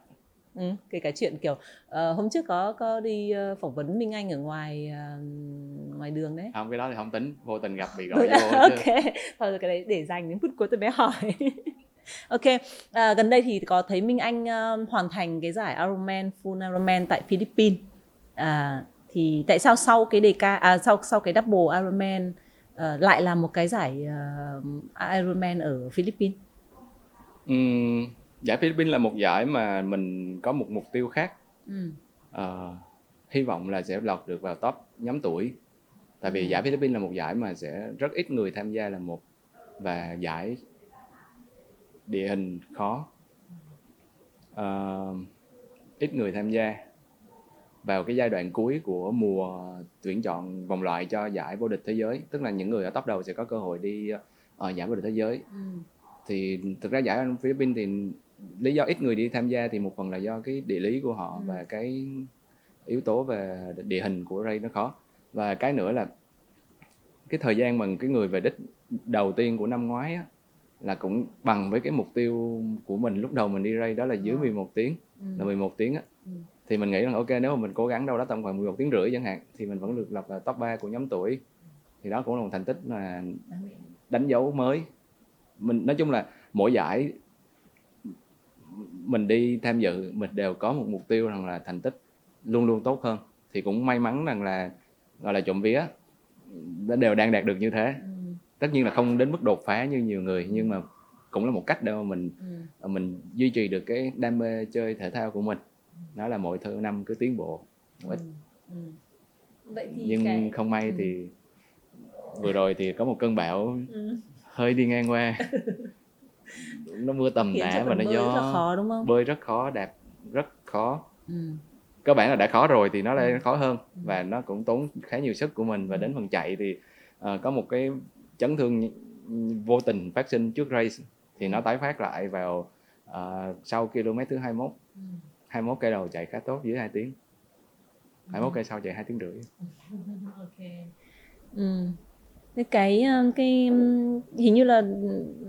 Ừ, kể cả chuyện kiểu uh, hôm trước có có đi uh, phỏng vấn Minh Anh ở ngoài uh, ngoài đường đấy. Không cái đó thì không tính. Vô tình gặp bị *laughs* gọi vô ok. Thôi cái đấy để dành đến phút cuối tôi mới hỏi *laughs* ok à, gần đây thì có thấy Minh Anh uh, hoàn thành cái giải Ironman Full Ironman tại Philippines à, thì tại sao sau cái DK à, sau sau cái double Ironman uh, lại là một cái giải uh, Ironman ở Philippines? Uhm, giải Philippines là một giải mà mình có một mục tiêu khác ừ. à, hy vọng là sẽ lọt được vào top nhóm tuổi tại vì giải Philippines là một giải mà sẽ rất ít người tham gia là một và giải địa hình khó à, ít người tham gia vào cái giai đoạn cuối của mùa tuyển chọn vòng loại cho giải vô địch thế giới tức là những người ở top đầu sẽ có cơ hội đi uh, giải vô địch thế giới ừ. thì thực ra giải Philippines thì lý do ít người đi tham gia thì một phần là do cái địa lý của họ ừ. và cái yếu tố về địa hình của Ray nó khó và cái nữa là cái thời gian mà cái người về đích đầu tiên của năm ngoái á, là cũng bằng với cái mục tiêu của mình lúc đầu mình đi Ray đó là dưới 11 ừ. tiếng ừ. là 11 tiếng á. Ừ. thì mình nghĩ rằng ok nếu mà mình cố gắng đâu đó tầm khoảng 11 tiếng rưỡi chẳng hạn thì mình vẫn được lọt vào top 3 của nhóm tuổi. Thì đó cũng là một thành tích mà đánh dấu mới. Mình nói chung là mỗi giải mình đi tham dự mình đều có một mục tiêu rằng là thành tích luôn luôn tốt hơn. Thì cũng may mắn rằng là gọi là trộm vía đều đang đạt được như thế. Ừ, tất nhiên là không đến mức đột phá như nhiều người nhưng mà cũng là một cách để mà mình ừ. mình duy trì được cái đam mê chơi thể thao của mình đó là mỗi thứ năm cứ tiến bộ một ít. Ừ, ừ. vậy thì nhưng cái không may ừ. thì vừa rồi thì có một cơn bão ừ. hơi đi ngang qua *laughs* nó mưa tầm tã và nó bơi rất gió khó đúng không bơi rất khó đạp rất khó ừ. cơ bản là đã khó rồi thì nó lại Ừ. khó hơn Ừ. và nó cũng tốn khá nhiều sức của mình và Ừ. đến phần chạy thì ờ, có một cái chấn thương vô tình phát sinh trước race thì nó tái phát lại vào uh, sau km thứ 21 Ừ. 21 cây đầu chạy khá tốt dưới 2 tiếng 21 cây sau chạy 2 tiếng rưỡi ok ừ. Cái ờ, cái hình như là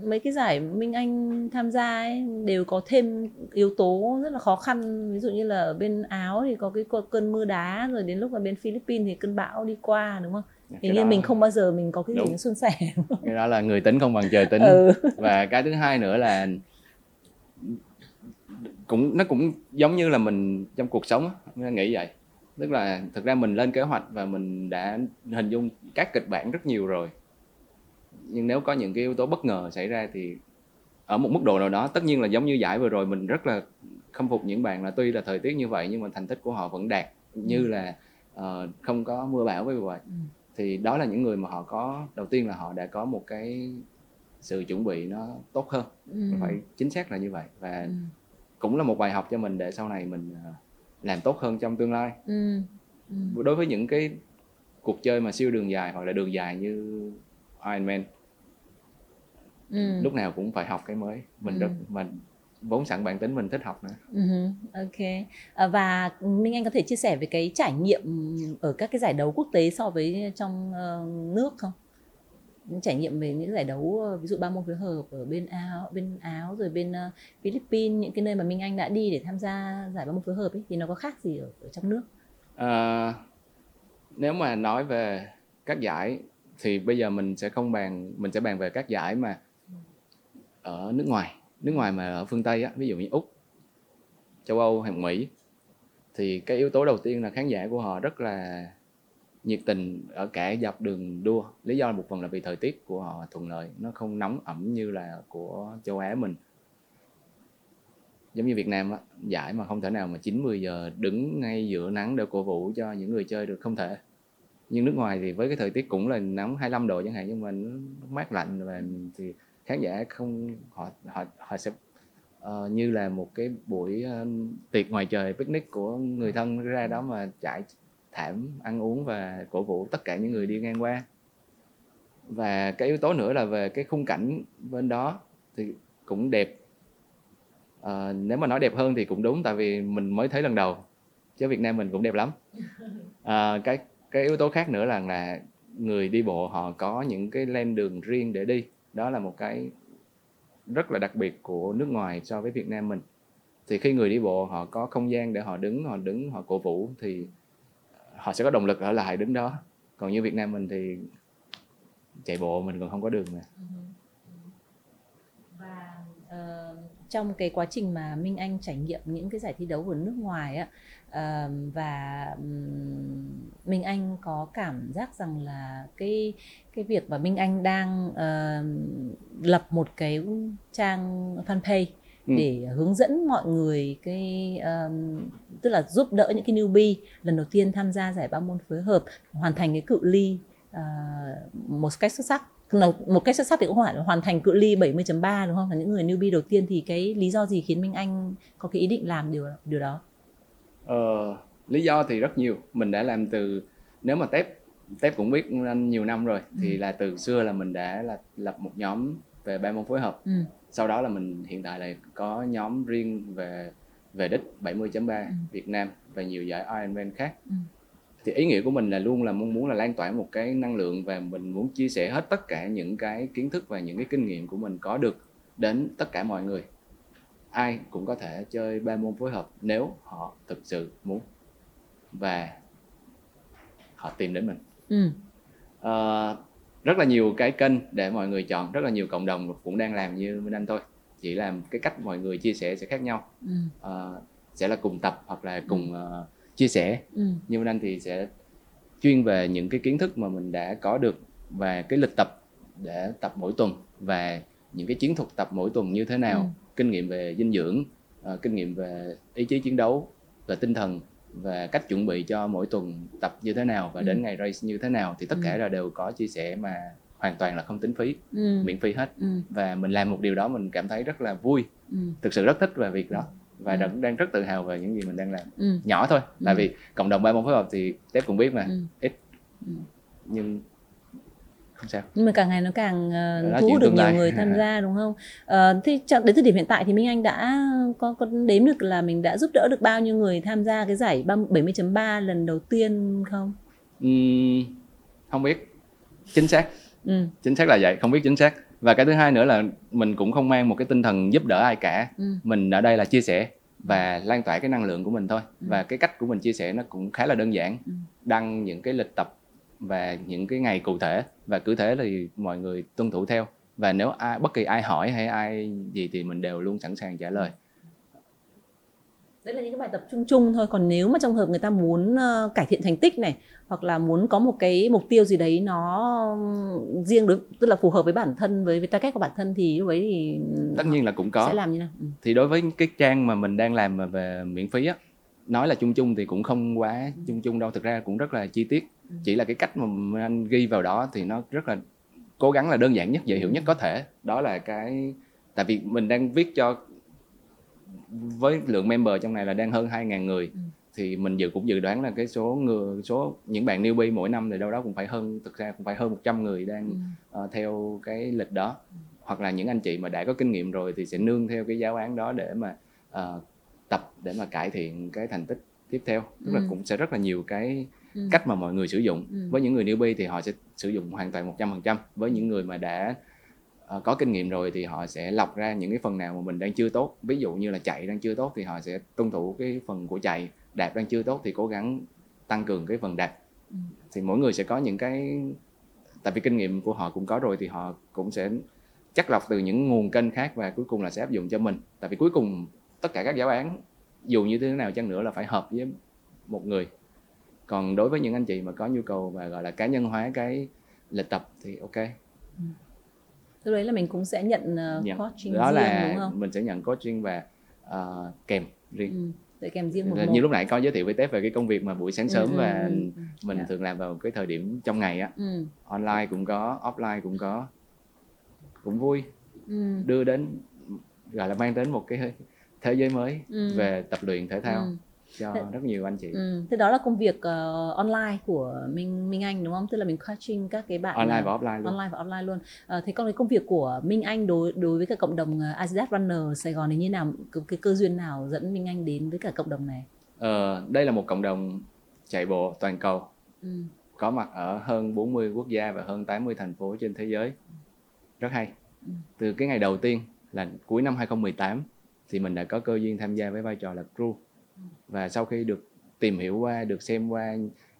mấy cái giải Minh Anh tham gia ấy đều có thêm yếu tố rất là khó khăn ví dụ như là ở bên Áo thì có cái cơn mưa đá rồi đến lúc là bên Philippines thì cơn bão đi qua đúng không? Hình như mình không bao giờ mình có cái gì Đúng. nó suôn sẻ. *laughs* cái đó là người tính không bằng trời tính ừ. và cái thứ hai nữa là cũng nó cũng giống như là mình trong cuộc sống á, mình nghĩ vậy tức là thực ra mình lên kế hoạch và mình đã hình dung các kịch bản rất nhiều rồi nhưng nếu có những cái yếu tố bất ngờ xảy ra thì ở một mức độ nào đó tất nhiên là giống như giải vừa rồi mình rất là khâm phục những bạn là tuy là thời tiết như vậy nhưng mà thành tích của họ vẫn đạt như là ờ, không có mưa bão với vậy Ừ. thì đó là những người mà họ có đầu tiên là họ đã có một cái sự chuẩn bị nó tốt hơn Ừ. phải chính xác là như vậy và Ừ. cũng là một bài học cho mình để sau này mình ờ, làm tốt hơn trong tương lai Ừ. Ừ. đối với những cái cuộc chơi mà siêu đường dài hoặc là đường dài như Ironman Ừ. lúc nào cũng phải học cái mới mình Ừ. rất mình vốn sẵn bản tính mình thích học nữa Ừ, ok À, và Minh Anh có thể chia sẻ về cái trải nghiệm ở các cái giải đấu quốc tế so với trong ờ, nước không? Những trải nghiệm về những giải đấu ờ, ví dụ ba môn phối hợp ở bên Áo, bên Áo rồi bên ờ, Philippines những cái nơi mà Minh Anh đã đi để tham gia giải ba môn phối hợp ấy thì nó có khác gì ở, ở trong nước? Ờ, nếu mà nói về các giải thì bây giờ mình sẽ không bàn mình sẽ bàn về các giải mà ở nước ngoài nước ngoài mà ở phương Tây á, ví dụ như Úc, châu Âu hay Mỹ, thì cái yếu tố đầu tiên là khán giả của họ rất là nhiệt tình ở cả dọc đường đua. Lý do là một phần là vì thời tiết của họ thuận lợi, nó không nóng ẩm như là của châu Á mình. Giống như Việt Nam á, giải mà không thể nào mà 90 giờ đứng ngay giữa nắng để cổ vũ cho những người chơi được không thể. Nhưng nước ngoài thì với cái thời tiết cũng là nóng 25 độ chẳng hạn, nhưng mà nó mát lạnh và thì khán giả không họ họ họ sẽ ờ, như là một cái buổi ờ, tiệc ngoài trời picnic của người thân ra đó mà trải thảm ăn uống và cổ vũ tất cả những người đi ngang qua. Và cái yếu tố nữa là về cái khung cảnh bên đó thì cũng đẹp. Ờ, nếu mà nói đẹp hơn thì cũng đúng tại vì mình mới thấy lần đầu chứ Việt Nam mình cũng đẹp lắm. *laughs* Ờ, cái cái yếu tố khác nữa là là người đi bộ họ có những cái len đường riêng để đi đó là một cái rất là đặc biệt của nước ngoài so với Việt Nam mình. Thì khi người đi bộ họ có không gian để họ đứng họ đứng họ cổ vũ thì họ sẽ có động lực ở lại đứng đó. Còn như Việt Nam mình thì chạy bộ mình còn không có đường mà Và uh, trong cái quá trình mà Minh Anh trải nghiệm những cái giải thi đấu của nước ngoài á và Minh Anh có cảm giác rằng là cái cái việc mà Minh Anh đang ờ, lập một cái trang fanpage Ừ. để hướng dẫn mọi người cái ờm, tức là giúp đỡ những cái newbie lần đầu tiên tham gia giải ba môn phối hợp hoàn thành cái cự ly ờ, một cách xuất sắc. Là một cách xuất sắc thì cũng hoàn hoàn thành cự ly 70.3 đúng không? Là những người newbie đầu tiên thì cái lý do gì khiến Minh Anh có cái ý định làm điều điều đó Ờ, lý do thì rất nhiều mình đã làm từ nếu mà tép tép cũng biết anh nhiều năm rồi thì là từ xưa là mình đã là lập một nhóm về ba môn phối hợp ừ. sau đó là mình hiện tại là có nhóm riêng về về đích 70.3 Ừ. Việt Nam và nhiều giải Ironman khác Ừ. thì ý nghĩa của mình là luôn là mong muốn là lan tỏa một cái năng lượng và mình muốn chia sẻ hết tất cả những cái kiến thức và những cái kinh nghiệm của mình có được đến tất cả mọi người ai cũng có thể chơi ba môn phối hợp nếu họ thực sự muốn và họ tìm đến mình Ừ. Ờ, rất là nhiều cái kênh để mọi người chọn rất là nhiều cộng đồng cũng đang làm như Minh Anh thôi chỉ làm cái cách mọi người chia sẻ sẽ khác nhau Ừ. Ờ, sẽ là cùng tập hoặc là cùng ờ, chia sẻ Ừ. như Minh Anh thì sẽ chuyên về những cái kiến thức mà mình đã có được và cái lịch tập để tập mỗi tuần và những cái chiến thuật tập mỗi tuần như thế nào Ừ. kinh nghiệm về dinh dưỡng ờ, kinh nghiệm về ý chí chiến đấu về tinh thần và cách chuẩn bị cho mỗi tuần tập như thế nào và Ừ. đến ngày race như thế nào thì tất Ừ. cả là đều có chia sẻ mà hoàn toàn là không tính phí ừ. miễn phí hết Ừ. và mình làm một điều đó mình cảm thấy rất là vui Ừ. thực sự rất thích về việc đó và Ừ. đang, rất tự hào về những gì mình đang làm Ừ. nhỏ thôi tại Ừ. vì cộng đồng ba môn phối hợp thì Tép cũng biết mà Ừ. ít Ừ. nhưng sao nhưng mà càng ngày nó càng là thu hút được nhiều người tham *laughs* gia đúng không? Ờ, thì cho- đến thời điểm hiện tại thì Minh Anh đã có, có đếm được là mình đã giúp đỡ được bao nhiêu người tham gia cái giải 70.3 lần đầu tiên không? Ừm, không biết chính xác Ừ. chính xác là vậy không biết chính xác và cái thứ hai nữa là mình cũng không mang một cái tinh thần giúp đỡ ai cả Ừ. mình ở đây là chia sẻ và lan tỏa cái năng lượng của mình thôi Ừ. và cái cách của mình chia sẻ nó cũng khá là đơn giản Ừ. đăng những cái lịch tập và những cái ngày cụ thể và cứ thế thì mọi người tuân thủ theo và nếu ai bất kỳ ai hỏi hay ai gì thì mình đều luôn sẵn sàng trả lời Đấy là những cái bài tập chung chung thôi. Còn nếu mà trong hợp người ta muốn ờ, cải thiện thành tích này hoặc là muốn có một cái mục tiêu gì đấy nó riêng đối tức là phù hợp với bản thân với với target của bản thân thì lúc ấy thì tất nhiên là cũng có sẽ làm như nào? Ừ. thì đối với cái trang mà mình đang làm mà về miễn phí á nói là chung chung thì cũng không quá chung chung đâu thực ra cũng rất là chi tiết. Chỉ là cái cách mà anh ghi vào đó thì nó rất là cố gắng là đơn giản nhất dễ hiểu nhất có thể đó là cái tại vì mình đang viết cho với lượng member trong này là đang hơn 2.000 người Ừ. thì mình dự cũng dự đoán là cái số người số những bạn newbie mỗi năm thì đâu đó cũng phải hơn thực ra cũng phải hơn 100 người đang Ừ. ờ, theo cái lịch đó hoặc là những anh chị mà đã có kinh nghiệm rồi thì sẽ nương theo cái giáo án đó để mà ờ, tập để mà cải thiện cái thành tích tiếp theo tức là Ừ. cũng sẽ rất là nhiều cái Ừ. cách mà mọi người sử dụng. Ừ. với những người newbie thì họ sẽ sử dụng hoàn toàn 100% với những người mà đã ờ, có kinh nghiệm rồi thì họ sẽ lọc ra những cái phần nào mà mình đang chưa tốt. Ví dụ như là chạy đang chưa tốt thì họ sẽ tuân thủ cái phần của chạy. Đạp đang chưa tốt thì cố gắng tăng cường cái phần đạp. Ừ. thì mỗi người sẽ có những cái tại vì kinh nghiệm của họ cũng có rồi thì họ cũng sẽ chắc lọc từ những nguồn kênh khác và cuối cùng là sẽ áp dụng cho mình. Tại vì cuối cùng tất cả các giáo án dù như thế nào chăng nữa là phải hợp với một người còn đối với những anh chị mà có nhu cầu và gọi là cá nhân hóa cái lịch tập thì ok Lúc đấy là mình cũng sẽ nhận uh, nhận coaching đó riêng là đúng không? mình sẽ nhận coaching và ờ, kèm riêng Ừ. Để kèm riêng một như một. lúc nãy có giới thiệu với Tép về cái công việc mà buổi sáng sớm Ừ, và ừ, ừ, mình Dạ. thường làm vào cái thời điểm trong ngày á Ừ. online cũng có offline cũng có cũng vui Ừ. đưa đến gọi là mang đến một cái thế giới mới Ừ. về tập luyện thể thao Ừ. cho Thế- rất nhiều anh chị Ừ. Thế đó là công việc ờ, online của Minh Minh Anh đúng không? Tức là mình coaching các cái bạn online ờ, và offline luôn online và offline luôn. Ờ, thế còn cái công việc của Minh Anh đối đối với cả cộng đồng ờ, Adidas Runner Sài Gòn thì như nào? Cái, cái cơ duyên nào dẫn Minh Anh đến với cả cộng đồng này? Ờ, đây là một cộng đồng chạy bộ toàn cầu Ừ. có mặt ở hơn 40 quốc gia và hơn 80 thành phố trên thế giới rất hay Ừ. từ cái ngày đầu tiên là cuối năm 2018 thì mình đã có cơ duyên tham gia với vai trò là crew và sau khi được tìm hiểu qua được xem qua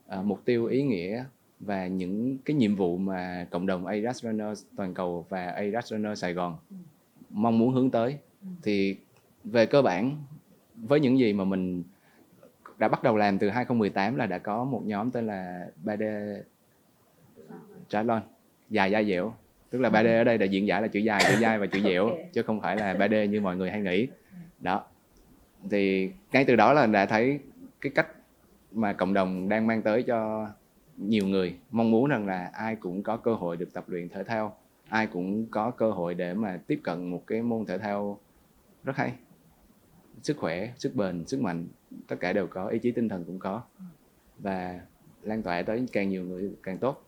ờ, mục tiêu ý nghĩa và những cái nhiệm vụ mà cộng đồng Adidas Runner toàn cầu và Adidas Runner Sài Gòn mong muốn hướng tới thì về cơ bản với những gì mà mình đã bắt đầu làm từ 2018 là đã có một nhóm tên là 3D Triathlon dài da dẻo tức là 3D ở đây là diễn giải là chữ dài chữ dài và chữ dẻo Ok. chứ không phải là 3D như mọi người hay nghĩ. Đó thì ngay từ đó là đã thấy cái cách mà cộng đồng đang mang tới cho nhiều người. Mong muốn rằng là ai cũng có cơ hội được tập luyện thể thao ai cũng có cơ hội để mà tiếp cận một cái môn thể thao rất hay. Sức khỏe sức bền sức mạnh tất cả đều có ý chí tinh thần cũng có. Và lan tỏa tới càng nhiều người càng tốt.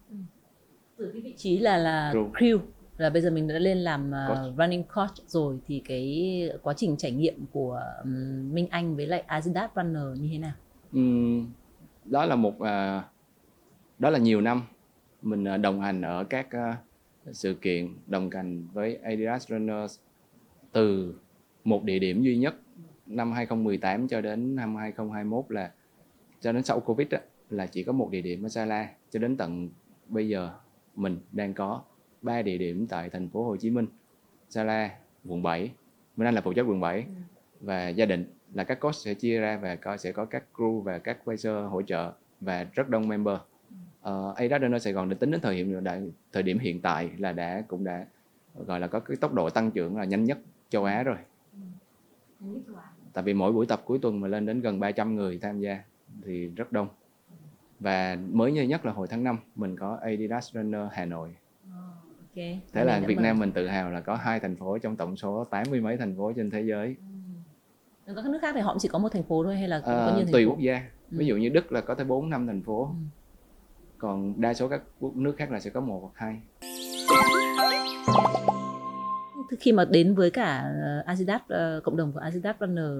Từ cái vị trí là là Crew. crew là bây giờ mình đã lên làm ờ, Coach. running coach rồi thì cái quá trình trải nghiệm của ừm, Minh Anh với lại Adidas Runner như thế nào? Ừm, đó là một à, đó là nhiều năm mình à, đồng hành ở các à, sự kiện đồng hành với Adidas Runners từ một địa điểm duy nhất năm 2018 cho đến năm 2021 là cho đến sau Covid á, là chỉ có một địa điểm ở Sa La cho đến tận bây giờ mình đang có ba địa điểm tại thành phố Hồ Chí Minh, Sa La, quận 7. Mình đang là phụ trách quận 7 và gia đình là các coach sẽ chia ra và coi sẽ có các crew và các advisor hỗ trợ và rất đông member. Uh, Adidas Runner Sài Gòn được tính đến thời điểm đại, thời điểm hiện tại là đã cũng đã gọi là có cái tốc độ tăng trưởng là nhanh nhất châu Á rồi. Tại vì mỗi buổi tập cuối tuần mà lên đến gần 300 người tham gia thì rất đông. Và mới nhất là hồi tháng 5 mình có Adidas Runner Hà Nội Okay. Thế là Việt Nam mình tự hào là có hai thành phố trong tổng số 80 mấy thành phố trên thế giới. Ừ. Các nước khác thì họ chỉ có một thành phố thôi hay là à, có nhiều thành tùy phố? quốc gia. Ừ. Ví dụ như Đức là có tới 4 năm thành phố. Ừ. Còn đa số các nước khác là sẽ có một hoặc hai. Khi mà đến với cả ờ, Adidas uh, cộng đồng của Adidas Runner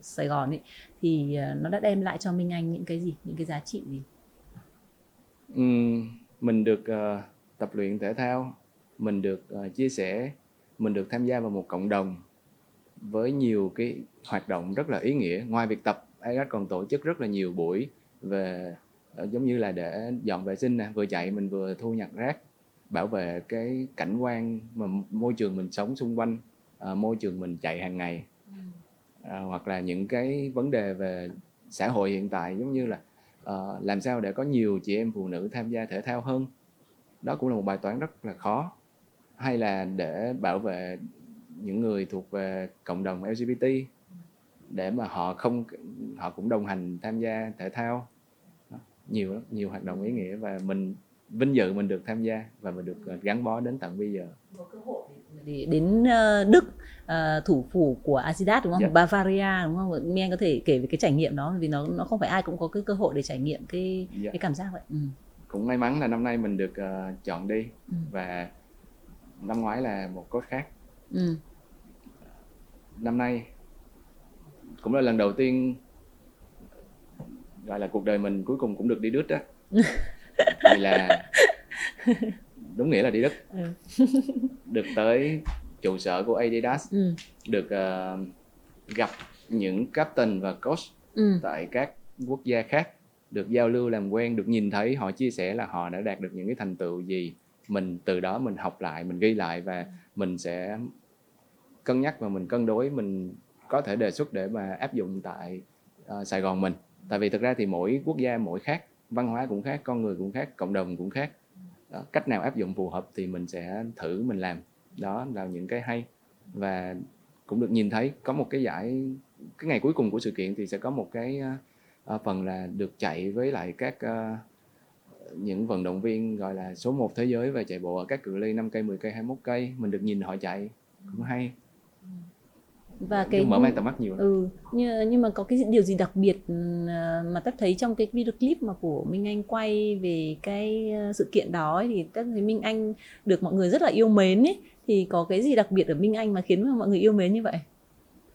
Sài Gòn ấy thì uh, nó đã đem lại cho Minh Anh những cái gì, những cái giá trị gì? Ừ, mình được uh, tập luyện thể thao mình được uh, chia sẻ mình được tham gia vào một cộng đồng với nhiều cái hoạt động rất là ý nghĩa. Ngoài việc tập Adidas còn tổ chức rất là nhiều buổi về uh, giống như là để dọn vệ sinh nè vừa chạy mình vừa thu nhặt rác bảo vệ cái cảnh quan mà môi trường mình sống xung quanh uh, môi trường mình chạy hàng ngày. Uh, hoặc là những cái vấn đề về xã hội hiện tại giống như là uh, làm sao để có nhiều chị em phụ nữ tham gia thể thao hơn đó cũng là một bài toán rất là khó hay là để bảo vệ những người thuộc về cộng đồng LGBT để mà họ không họ cũng đồng hành tham gia thể thao nhiều lắm nhiều hoạt động ý nghĩa và mình vinh dự mình được tham gia và mình được ờ, gắn bó đến tận bây giờ một cơ hội để đến ờ, Đức uh, thủ phủ của Adidas đúng không? Yeah. Dạ. Bavaria đúng không? Nghe có thể kể về cái trải nghiệm đó vì nó nó không phải ai cũng có cái cơ hội để trải nghiệm cái yeah. Dạ. cái cảm giác vậy. Ừ cũng may mắn là năm nay mình được uh, chọn đi ừ. và năm ngoái là một coach khác ừ. năm nay cũng là lần đầu tiên gọi là cuộc đời mình cuối cùng cũng được đi Đức đó vì là *laughs* đúng nghĩa là đi Đức ừ. được tới trụ sở của Adidas ừ. được uh, gặp những captain và coach ừ. tại các quốc gia khác được giao lưu làm quen được nhìn thấy họ chia sẻ là họ đã đạt được những cái thành tựu gì. Mình từ đó mình học lại mình ghi lại và mình sẽ cân nhắc và mình cân đối mình có thể đề xuất để mà áp dụng tại uh, Sài Gòn mình. Tại vì thực ra thì mỗi quốc gia mỗi khác văn hóa cũng khác con người cũng khác cộng đồng cũng khác. Đó, cách nào áp dụng phù hợp thì mình sẽ thử mình làm. Đó là những cái hay và cũng được nhìn thấy. Có một cái giải cái ngày cuối cùng của sự kiện thì sẽ có một cái uh, à, phần là được chạy với lại các uh, những vận động viên gọi là số 1 thế giới về chạy bộ ở các cự ly 5 cây, 10 cây, 21 cây. Mình được nhìn họ chạy cũng hay. Và cái mở mang tầm mắt nhiều ừ nhưng, nhưng mà có cái điều gì đặc biệt mà tất thấy trong cái video clip mà của Minh Anh quay về cái sự kiện đó ấy, thì tất thấy Minh Anh được mọi người rất là yêu mến ấy. Thì có cái gì đặc biệt ở Minh Anh mà khiến mọi người yêu mến như vậy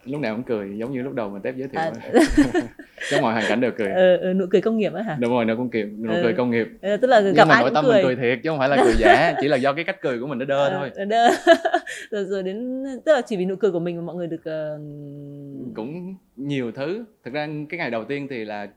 lúc nào cũng cười giống như lúc đầu mình tép giới thiệu à. trong *laughs* mọi hoàn cảnh đều cười ừ, ừ, nụ cười công nghiệp á hả đúng rồi nụ công nghiệp nụ ừ. cười công nghiệp ừ, tức là gặp Nhưng mà nội tâm cười. mình cười thiệt chứ không phải là cười giả *laughs* chỉ là do cái cách cười của mình nó đơ à, thôi đơ *laughs* rồi rồi đến tức là chỉ vì nụ cười của mình mà mọi người được uh... cũng nhiều thứ thực ra cái ngày đầu tiên thì là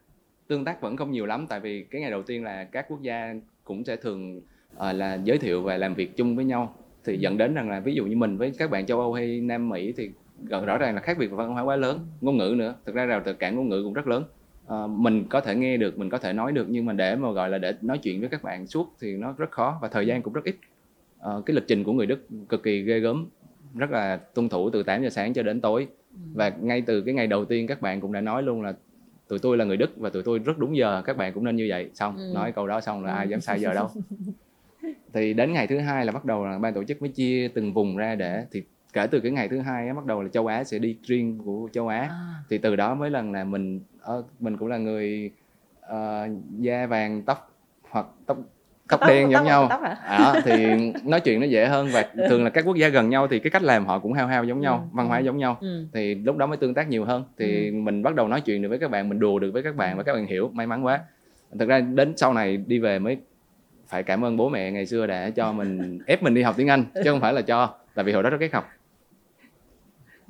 tương tác vẫn không nhiều lắm tại vì cái ngày đầu tiên là các quốc gia cũng sẽ thường uh, là giới thiệu và làm việc chung với nhau thì ừ. dẫn đến rằng là ví dụ như mình với các bạn châu Âu hay Nam Mỹ thì gần rõ ràng là khác biệt về văn hóa quá lớn ngôn ngữ nữa. Thực ra rào cản ngôn ngữ cũng rất lớn. À, mình có thể nghe được mình có thể nói được nhưng mà để mà gọi là để nói chuyện với các bạn suốt thì nó rất khó và thời gian cũng rất ít. À, cái lịch trình của người đức cực kỳ ghê gớm rất là tuân thủ từ 8 giờ sáng cho đến tối. Và ngay từ cái ngày đầu tiên các bạn cũng đã nói luôn là tụi tôi là người đức và tụi tôi rất đúng giờ các bạn cũng nên như vậy. Xong ừ. nói câu đó xong là ai dám sai giờ đâu. *laughs* Thì đến ngày thứ hai là bắt đầu là ban tổ chức mới chia từng vùng ra để thì kể từ cái ngày thứ hai á, bắt đầu là châu Á sẽ đi riêng của châu Á à. thì từ đó mới lần là mình uh, mình cũng là người uh, da vàng tóc hoặc tóc tóc, tóc đen giống nhau tóc à, thì nói chuyện nó dễ hơn và thường là các quốc gia gần nhau thì cái cách làm họ cũng hao hao giống nhau ừ. văn hóa ừ. giống nhau ừ. thì lúc đó mới tương tác nhiều hơn thì ừ. mình bắt đầu nói chuyện được với các bạn mình đùa được với các bạn và các bạn hiểu may mắn quá thực ra đến sau này đi về mới phải cảm ơn bố mẹ ngày xưa đã cho mình ép mình đi học tiếng Anh chứ không phải là cho tại vì hồi đó rất ghét học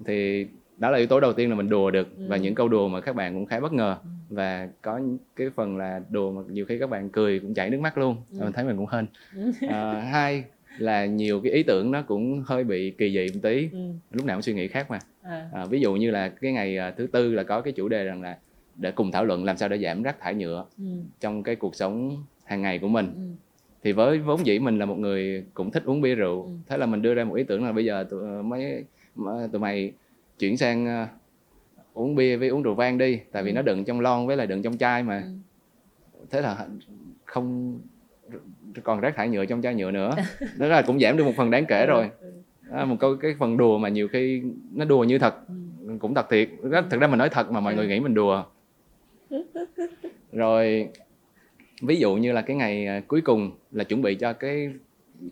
thì đó là yếu tố đầu tiên là mình đùa được ừ. và những câu đùa mà các bạn cũng khá bất ngờ ừ. và có cái phần là đùa mà nhiều khi các bạn cười cũng chảy nước mắt luôn ừ. mình thấy mình cũng hên à, hai là nhiều cái ý tưởng nó cũng hơi bị kỳ dị một tí ừ. lúc nào cũng suy nghĩ khác mà à. À, ví dụ như là cái ngày thứ tư là có cái chủ đề rằng là để cùng thảo luận làm sao để giảm rác thải nhựa ừ. trong cái cuộc sống hàng ngày của mình Ừ. thì với vốn dĩ mình là một người cũng thích uống bia rượu Ừ. thế là mình đưa ra một ý tưởng là bây giờ tụi mấy tụi mày chuyển sang ờ, uống bia với uống rượu vang đi tại vì Ừ. nó đựng trong lon với lại đựng trong chai mà Ừ. thế là không còn rác thải nhựa trong chai nhựa nữa *laughs* đó là cũng giảm được một phần đáng kể rồi Ừ. đó là một câu cái phần đùa mà nhiều khi nó đùa như thật Ừ. cũng thật thiệt Rất- thực ra mình nói thật mà mọi Ừ. người nghĩ mình đùa rồi ví dụ như là cái ngày à, cuối cùng là chuẩn bị cho cái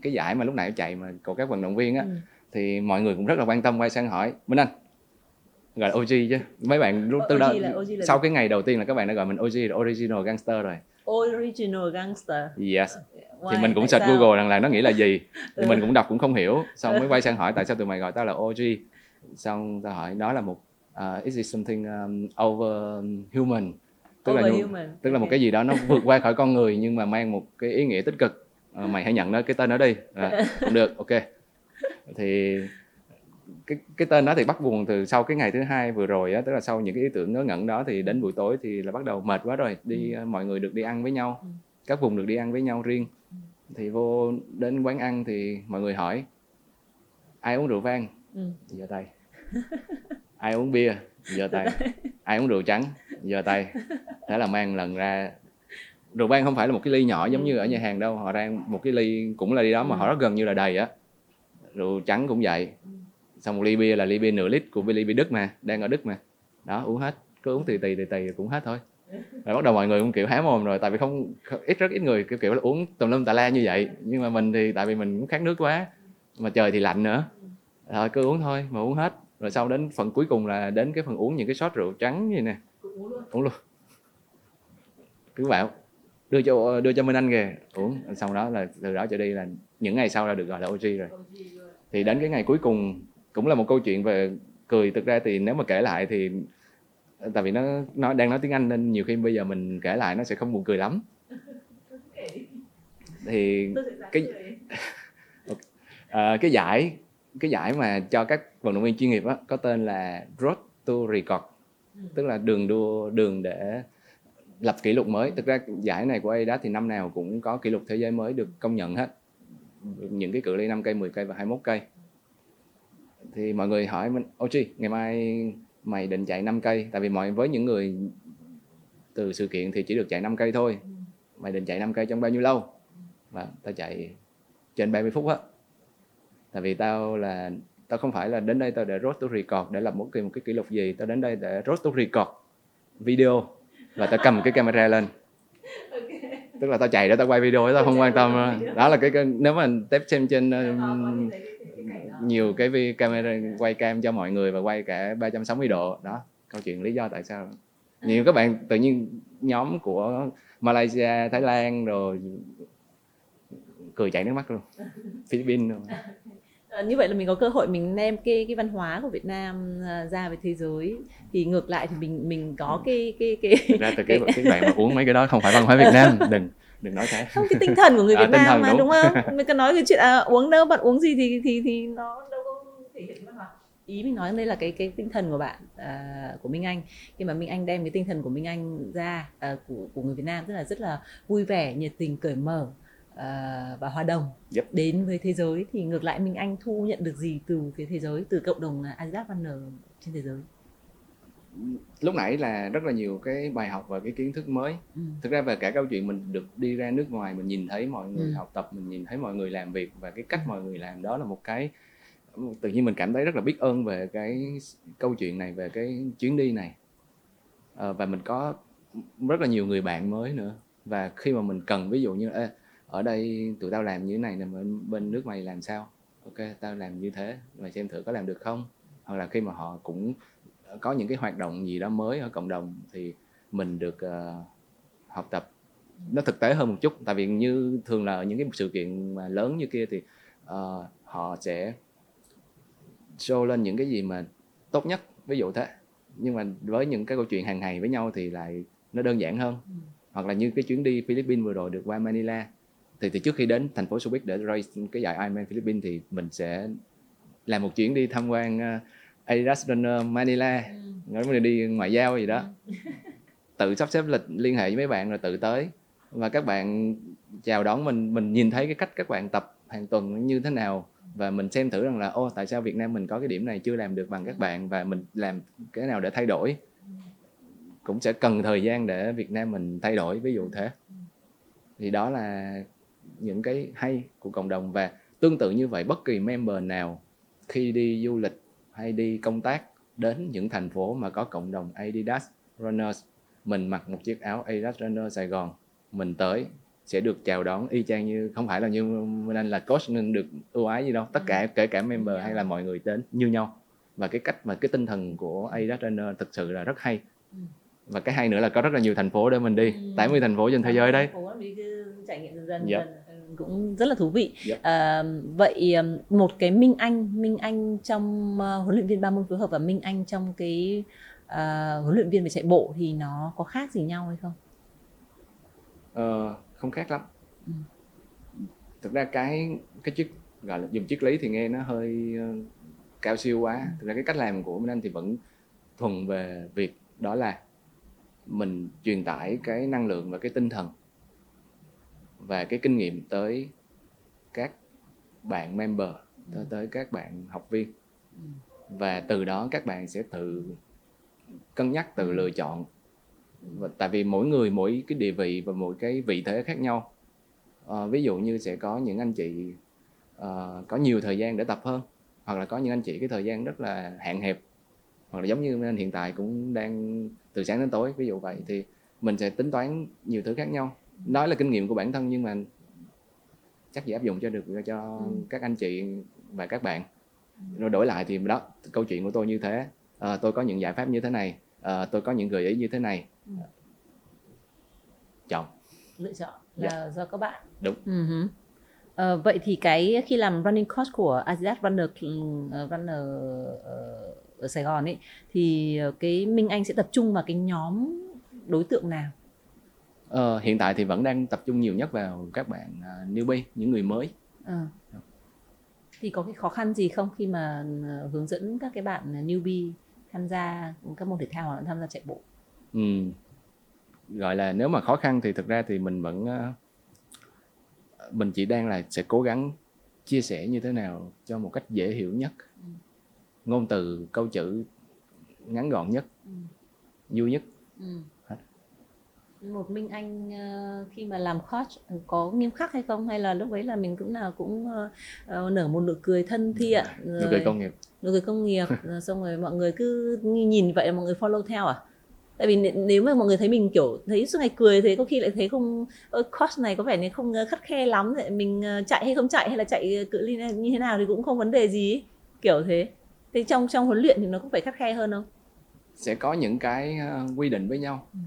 cái giải mà lúc nãy chạy mà của các vận động viên á Ừ. thì mọi người cũng rất là quan tâm quay sang hỏi Minh Anh gọi là OG chứ mấy bạn lúc từ đó sau cái ngày đầu tiên là các bạn đã gọi mình OG là original gangster rồi Original gangster. yes thì Why? mình cũng search sao? Google rằng là nó nghĩ là gì thì Ừ. mình cũng đọc cũng không hiểu xong mới quay sang hỏi tại sao tụi mày gọi tao là OG xong tao hỏi đó là một uh, is it something um, over human tức là Overhuman. tức là một cái gì đó nó vượt qua khỏi con người nhưng mà mang một cái ý nghĩa tích cực Ờ, mày hãy nhận nó cái tên đó đi à, *laughs* cũng được ok thì cái cái tên đó thì bắt nguồn từ sau cái ngày thứ hai vừa rồi á tức là sau những cái ý tưởng ngớ ngẩn đó thì đến buổi tối thì là bắt đầu mệt quá rồi đi ờ, mọi người được đi ăn với nhau Ừ. các vùng được đi ăn với nhau riêng. Thì vô đến quán ăn thì mọi người hỏi ai uống rượu vang? Ừ. giơ tay. *laughs* Ai uống bia? Giơ tay. *laughs* Ai uống rượu trắng? Giơ tay. Thế là mang lần ra. Rượu vang không phải là một cái ly nhỏ giống như ở nhà hàng đâu họ đang một cái ly cũng là ly đó mà Ừ. họ rất gần như là đầy á rượu trắng cũng vậy. Xong một ly bia là ly bia nửa lít của ly bia đức mà đang ở đức mà. Đó uống hết. Cứ uống tì tì tì tì cũng hết thôi. Rồi bắt đầu mọi người cũng kiểu há mồm rồi tại vì không ít rất ít người kiểu kiểu là uống tùm lum tà la như vậy. Nhưng mà mình thì tại vì mình cũng khát nước quá mà trời thì lạnh nữa. Rồi cứ uống thôi mà uống hết. Rồi sau đến phần cuối cùng là đến cái phần uống những cái shot rượu trắng như này uống luôn. Cứ bảo đưa cho đưa cho Minh Anh kìa uống. Sau đó là từ đó trở đi là những ngày sau là được gọi là OG rồi thì đến cái ngày cuối cùng cũng là một câu chuyện về cười. Thực ra thì nếu mà kể lại thì tại vì nó nó đang nói tiếng Anh nên nhiều khi bây giờ mình kể lại nó sẽ không buồn cười lắm. Thì cái *laughs* à, cái giải cái giải mà cho các vận động viên chuyên nghiệp á, có tên là Road to Record. Tức là đường đua đường để lập kỷ lục mới. Thực ra giải này của Adidas thì năm nào cũng có kỷ lục thế giới mới được công nhận hết những cái cự ly 5 cây 10 cây và 21 cây. Thì mọi người hỏi mình Ochi ngày mai mày định chạy 5 cây? Tại vì mọi, với những người từ sự kiện thì chỉ được chạy 5 cây thôi. Mày định chạy 5 cây trong bao nhiêu lâu? Và tao chạy trên 30 phút á. Tại vì tao là, tao không phải là đến đây tao để road to record, để lập một cái một cái kỷ lục gì. Tao đến đây để road to record video và tao cầm cái camera lên tức là tao chạy để tao quay video tao không quan tâm đó là cái, cái nếu mà tép xem trên um, nhiều cái camera quay cam cho mọi người và quay cả 360 độ. Đó câu chuyện lý do tại sao. Nhiều các bạn tự nhiên nhóm của Malaysia Thái Lan rồi cười chảy nước mắt luôn. *laughs* Philippines luôn. Ờ, như vậy là mình có cơ hội mình đem cái cái văn hóa của Việt Nam à, ra với thế giới thì ngược lại thì mình mình có cái cái cái Thực ra từ *laughs* cái cái bạn mà uống mấy cái đó không phải văn hóa Việt Nam *laughs* đừng đừng nói thế không cái tinh thần của người À, Việt tinh Nam mà đúng. đúng, không? *laughs* Mình cứ nói cái chuyện à, uống đâu bạn uống gì thì thì thì nó đâu có thể hiện văn hóa. Ý mình nói đây là cái cái tinh thần của bạn à, của Minh Anh khi mà Minh Anh đem cái tinh thần của Minh Anh ra à, của của người Việt Nam rất là rất là vui vẻ, nhiệt tình, cởi mở à, và hòa đồng Yep. đến với thế giới thì ngược lại Minh Anh thu nhận được gì từ phía thế giới từ cộng đồng Adidas Runner trên thế giới? lúc nãy là rất là nhiều cái bài học và cái kiến thức mới Ừ. thực ra về cả câu chuyện mình được đi ra nước ngoài mình nhìn thấy mọi người Ừ. học tập mình nhìn thấy mọi người làm việc và cái cách mọi người làm đó là một cái tự nhiên mình cảm thấy rất là biết ơn về cái câu chuyện này về cái chuyến đi này Ờ, và mình có rất là nhiều người bạn mới nữa và khi mà mình cần ví dụ như Ê, ở đây tụi tao làm như thế này nè bên, bên nước mày làm sao? Ok tao làm như thế mày xem thử có làm được không? Hoặc là khi mà họ cũng có những cái hoạt động gì đó mới ở cộng đồng thì mình được ờ, học tập. Nó thực tế hơn một chút tại vì như thường là những cái sự kiện mà lớn như kia thì ờ, họ sẽ show lên những cái gì mà tốt nhất ví dụ thế. Nhưng mà với những cái câu chuyện hàng ngày với nhau thì lại nó đơn giản hơn. Ừ. hoặc là như cái chuyến đi Philippines vừa rồi được qua Manila thì thì trước khi đến thành phố Subic để race cái giải Ironman Philippines thì mình sẽ làm một chuyến đi tham quan ờ, Adidas Runner Manila. Nói mình đi ngoại giao gì đó. *laughs* Tự sắp xếp lịch liên hệ với mấy bạn rồi tự tới. Và các bạn chào đón mình mình nhìn thấy cái cách các bạn tập hàng tuần như thế nào. Và mình xem thử rằng là ô tại sao Việt Nam mình có cái điểm này chưa làm được bằng các bạn và mình làm cái nào để thay đổi. Cũng sẽ cần thời gian để Việt Nam mình thay đổi ví dụ thế. Thì đó là những cái hay của cộng đồng. Và tương tự như vậy bất kỳ member nào khi đi du lịch hay đi công tác đến những thành phố mà có cộng đồng Adidas Runners mình mặc một chiếc áo Adidas Runner Sài Gòn mình tới sẽ được chào đón y chang như không phải là như nên là coach nên được ưu ái gì đâu. Tất cả kể cả member hay là mọi người đến như nhau. Và cái cách mà cái tinh thần của Adidas Runner thực sự là rất hay. Và cái hay nữa là có rất là nhiều thành phố để mình đi. Ừ. 80 thành phố trên thế giới đấy. Thành phố đi cứ trải nghiệm dần dần Yep. dần Ừ, cũng rất là thú vị. Yep. à, vậy một cái Minh Anh Minh Anh trong ờ, huấn luyện viên ba môn phối hợp và Minh Anh trong cái ờ, huấn luyện viên về chạy bộ thì nó có khác gì nhau hay không? Ờ, không khác lắm. Ừ. thực ra cái cái triết gọi là dùng triết lý thì nghe nó hơi ờ, cao siêu quá. Thực ra cái cách làm của Minh Anh thì vẫn thuần về việc đó là mình truyền tải cái năng lượng và cái tinh thần và cái kinh nghiệm tới các bạn member tới tới các bạn học viên. Và từ đó các bạn sẽ tự cân nhắc tự lựa chọn. Và tại vì mỗi người mỗi cái địa vị và mỗi cái vị thế khác nhau. Ờ, ví dụ như sẽ có những anh chị ờ, có nhiều thời gian để tập hơn hoặc là có những anh chị cái thời gian rất là hạn hẹp. Hoặc là giống như anh hiện tại cũng đang từ sáng đến tối ví dụ vậy thì mình sẽ tính toán nhiều thứ khác nhau nói là kinh nghiệm của bản thân nhưng mà chắc gì áp dụng cho được cho Ừ. các anh chị và các bạn rồi đổi lại thì đó câu chuyện của tôi như thế Ờ, tôi có những giải pháp như thế này Ờ, tôi có những gợi ý như thế này Ừ. chọn lựa chọn là do các bạn Đúng. Ừ hứ. Ờ, vậy thì cái khi làm running coach của Adidas Runner ờ, Runner ở Sài Gòn ấy thì cái Minh Anh sẽ tập trung vào cái nhóm đối tượng nào Ờ, hiện tại thì vẫn đang tập trung nhiều nhất vào các bạn uh, newbie những người mới Ờ. thì có cái khó khăn gì không khi mà ờ, hướng dẫn các cái bạn newbie tham gia các môn thể thao hoặc là tham gia chạy bộ Ừ. gọi là nếu mà khó khăn thì thực ra thì mình vẫn ờ, mình chỉ đang là sẽ cố gắng chia sẻ như thế nào cho một cách dễ hiểu nhất Ừ. ngôn từ câu chữ ngắn gọn nhất Ừ. vui nhất Ừ. Một Minh Anh ờ, khi mà làm coach ờ, có nghiêm khắc hay không? Hay là lúc ấy là mình cũng nào cũng ờ, nở một nụ cười thân thiện nụ cười công nghiệp. nụ cười công nghiệp rồi *laughs* xong rồi mọi người cứ nhìn vậy là mọi người follow theo à? Tại vì nếu mà mọi người thấy mình kiểu thấy suốt ngày cười thế có khi lại thấy không coach này có vẻ như không khắt khe lắm vậy mình chạy hay không chạy hay là chạy cự ly như thế nào thì cũng không vấn đề gì kiểu thế. Thế trong trong huấn luyện thì nó cũng phải khắt khe hơn không? Sẽ có những cái quy định với nhau. Ừ.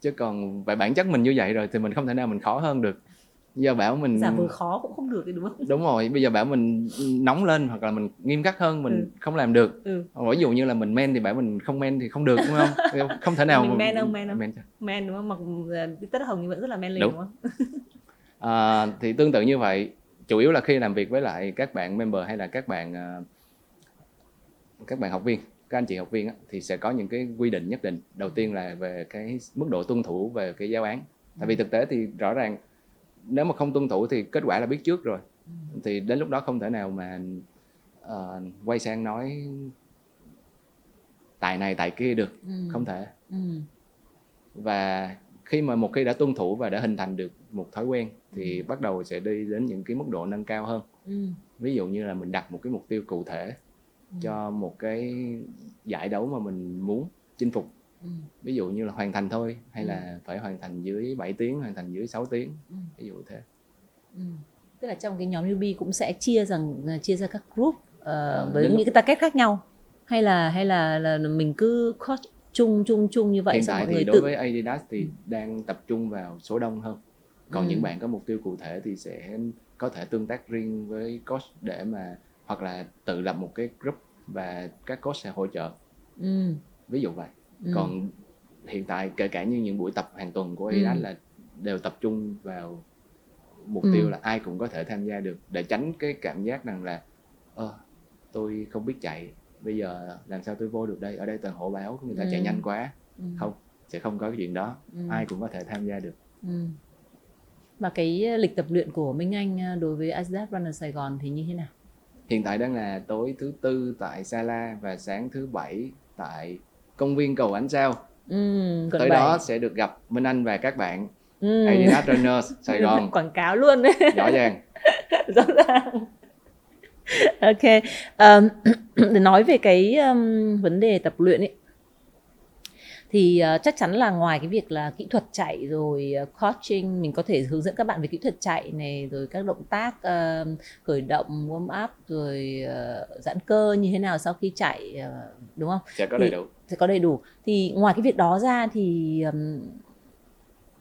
chứ còn về bản chất mình như vậy rồi thì mình không thể nào mình khó hơn được. Giờ bảo mình giả vờ khó cũng không được thì đúng không? Đúng rồi bây giờ bảo mình nóng lên hoặc là mình nghiêm khắc hơn mình Ừ. không làm được. Ừ. Ví dụ như là mình men thì bảo mình không men thì không được đúng không? *laughs* Không thể nào Mình men không, men không? men đúng không? Mặc tất hồng thì vẫn rất là men lì Đúng. đúng không? *laughs* À, thì tương tự như vậy chủ yếu là khi làm việc với lại các bạn member hay là các bạn à, các bạn học viên các anh chị học viên á, thì sẽ có những cái quy định nhất định. Đầu tiên là về cái mức độ tuân thủ về cái giáo án. Tại vì thực tế thì rõ ràng nếu mà không tuân thủ thì kết quả là biết trước rồi. Thì đến lúc đó không thể nào mà ờ, quay sang nói tại này tại kia được. Ừ. không thể. Ừ. và khi mà một khi đã tuân thủ và đã hình thành được một thói quen thì bắt đầu sẽ đi đến những cái mức độ nâng cao hơn. Ừ. ví dụ như là mình đặt một cái mục tiêu cụ thể. Ừ. cho một cái giải đấu mà mình muốn chinh phục Ừ. ví dụ như là hoàn thành thôi hay Ừ. là phải hoàn thành dưới 7 tiếng hoàn thành dưới 6 tiếng Ừ. ví dụ thế Ừ. tức là trong cái nhóm newbie cũng sẽ chia rằng ờ, chia ra các group ờ, với đến những cái target khác nhau hay là hay là, là mình cứ coach chung chung chung như vậy hiện tại thì người đối tự với Adidas thì Ừ. đang tập trung vào số đông hơn còn Ừ. những bạn có mục tiêu cụ thể thì sẽ có thể tương tác riêng với coach để mà hoặc là tự lập một cái group và các coach sẽ hỗ trợ ừ. ví dụ vậy Ừ. còn hiện tại kể cả như những buổi tập hàng tuần của Ừ. Adidas là đều tập trung vào mục Ừ. tiêu là ai cũng có thể tham gia được để tránh cái cảm giác rằng là ơ tôi không biết chạy bây giờ làm sao tôi vô được đây ở đây toàn hộ báo người ta chạy Ừ. nhanh quá Ừ. không sẽ không có cái chuyện đó Ừ. ai cũng có thể tham gia được Ừ. Và cái lịch tập luyện của Minh Anh à, đối với Adidas Runner Sài Gòn thì như thế nào? Hiện tại đang là tối thứ tư tại Sala và sáng thứ bảy tại công viên cầu ánh sao. Ừ, Tới đó sẽ được gặp Minh Anh và các bạn ừ. Adidas Runners *laughs* Sài Gòn. Quảng cáo luôn đấy. Rõ ràng. *laughs* Rõ ràng. Ok. Um, *clears throat* để nói về cái um, vấn đề tập luyện ấy thì uh, chắc chắn là ngoài cái việc là kỹ thuật chạy rồi uh, coaching mình có thể hướng dẫn các bạn về kỹ thuật chạy này rồi các động tác uh, khởi động warm up rồi uh, giãn cơ như thế nào sau khi chạy uh, đúng không? Sẽ có đầy đủ. Sẽ có đầy đủ. Thì ngoài cái việc đó ra thì um,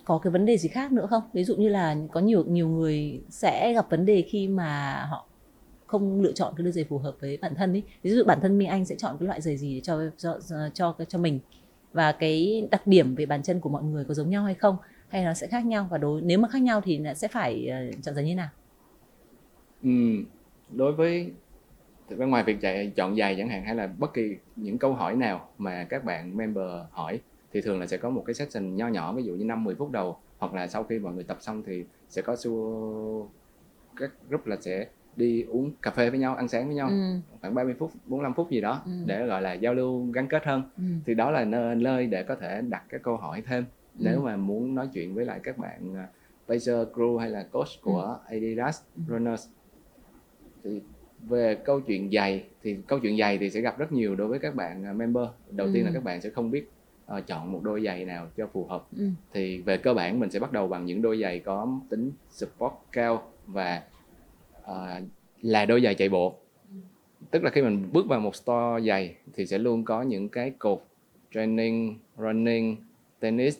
có cái vấn đề gì khác nữa không? Ví dụ như là có nhiều nhiều người sẽ gặp vấn đề khi mà họ không lựa chọn cái đôi giày phù hợp với bản thân ấy. Ví dụ bản thân Minh Anh sẽ chọn cái loại giày gì để cho cho cho, cho mình và cái đặc điểm về bàn chân của mọi người có giống nhau hay không hay nó sẽ khác nhau và đối nếu mà khác nhau thì sẽ phải ờ, chọn giày như nào? Ừ, đối với bên ngoài việc chạy chọn giày chẳng hạn hay là bất kỳ những câu hỏi nào mà các bạn member hỏi thì thường là sẽ có một cái session nho nhỏ ví dụ như 5 10 phút đầu hoặc là sau khi mọi người tập xong thì sẽ có xu các group là sẽ đi uống cà phê với nhau ăn sáng với nhau ừ. khoảng 30 phút 45 phút gì đó ừ. để gọi là giao lưu gắn kết hơn ừ. thì đó là nơi để có thể đặt cái câu hỏi thêm ừ. nếu mà muốn nói chuyện với lại các bạn Pacer à, crew hay là coach của ừ. Adidas ừ. Runners thì về câu chuyện giày thì câu chuyện giày thì sẽ gặp rất nhiều đối với các bạn à, member đầu ừ. tiên là các bạn sẽ không biết uh, chọn một đôi giày nào cho phù hợp ừ. thì về cơ bản mình sẽ bắt đầu bằng những đôi giày có tính support cao và uh, là đôi giày chạy bộ. Tức là khi mình bước vào một store giày thì sẽ luôn có những cái cột training running tennis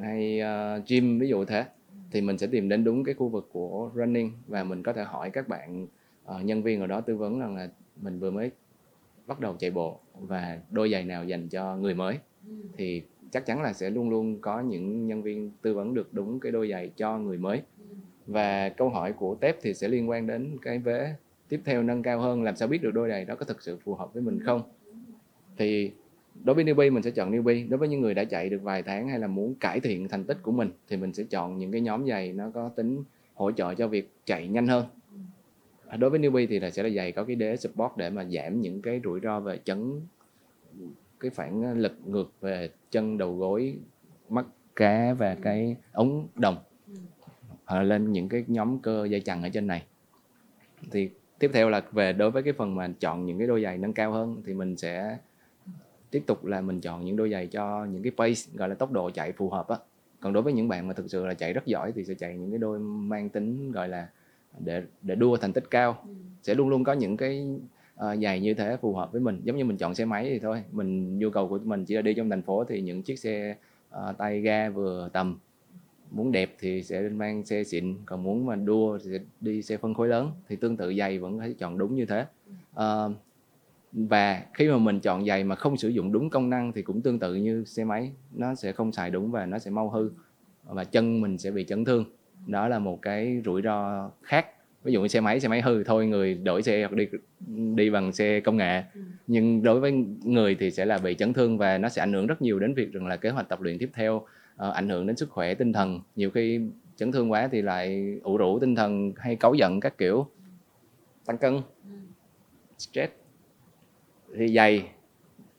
hay uh, gym ví dụ thế. Thì mình sẽ tìm đến đúng cái khu vực của running và mình có thể hỏi các bạn uh, nhân viên ở đó tư vấn rằng là mình vừa mới bắt đầu chạy bộ và đôi giày nào dành cho người mới. Thì chắc chắn là sẽ luôn luôn có những nhân viên tư vấn được đúng cái đôi giày cho người mới và câu hỏi của tép thì sẽ liên quan đến cái vế tiếp theo nâng cao hơn, làm sao biết được đôi này đó có thực sự phù hợp với mình không? Thì đối với newbie, mình sẽ chọn newbie. Đối với những người đã chạy được vài tháng hay là muốn cải thiện thành tích của mình, thì mình sẽ chọn những cái nhóm giày nó có tính hỗ trợ cho việc chạy nhanh hơn. À, đối với newbie thì là sẽ là giày có cái đế support để mà giảm những cái rủi ro về chấn, cái phản lực ngược về chân, đầu gối, mắt, cá và cái ống đồng hoặc lên những cái nhóm cơ dây chằng ở trên này. Thì tiếp theo là về đối với cái phần mà chọn những cái đôi giày nâng cao hơn thì mình sẽ tiếp tục là mình chọn những đôi giày cho những cái pace gọi là tốc độ chạy phù hợp á. Còn đối với những bạn mà thực sự là chạy rất giỏi thì sẽ chạy những cái đôi mang tính gọi là để để đua thành tích cao. Ừ. sẽ luôn luôn có những cái uh, giày như thế phù hợp với mình. Giống như mình chọn xe máy thì thôi mình nhu cầu của mình chỉ là đi trong thành phố thì những chiếc xe uh, tay ga vừa tầm muốn đẹp thì sẽ mang xe xịn còn muốn mà đua thì sẽ đi xe phân khối lớn thì tương tự giày vẫn phải chọn đúng như thế. À, và khi mà mình chọn giày mà không sử dụng đúng công năng thì cũng tương tự như xe máy nó sẽ không xài đúng và nó sẽ mau hư và chân mình sẽ bị chấn thương. Đó là một cái rủi ro khác. Ví dụ như xe máy xe máy hư thôi người đổi xe hoặc đi đi bằng xe công nghệ. Nhưng đối với người thì sẽ là bị chấn thương và nó sẽ ảnh hưởng rất nhiều đến việc rằng là kế hoạch tập luyện tiếp theo uh, ảnh hưởng đến sức khỏe tinh thần. Nhiều khi chấn thương quá thì lại ủ rũ tinh thần hay cáu giận các kiểu. Tăng cân. Stress. Thì giày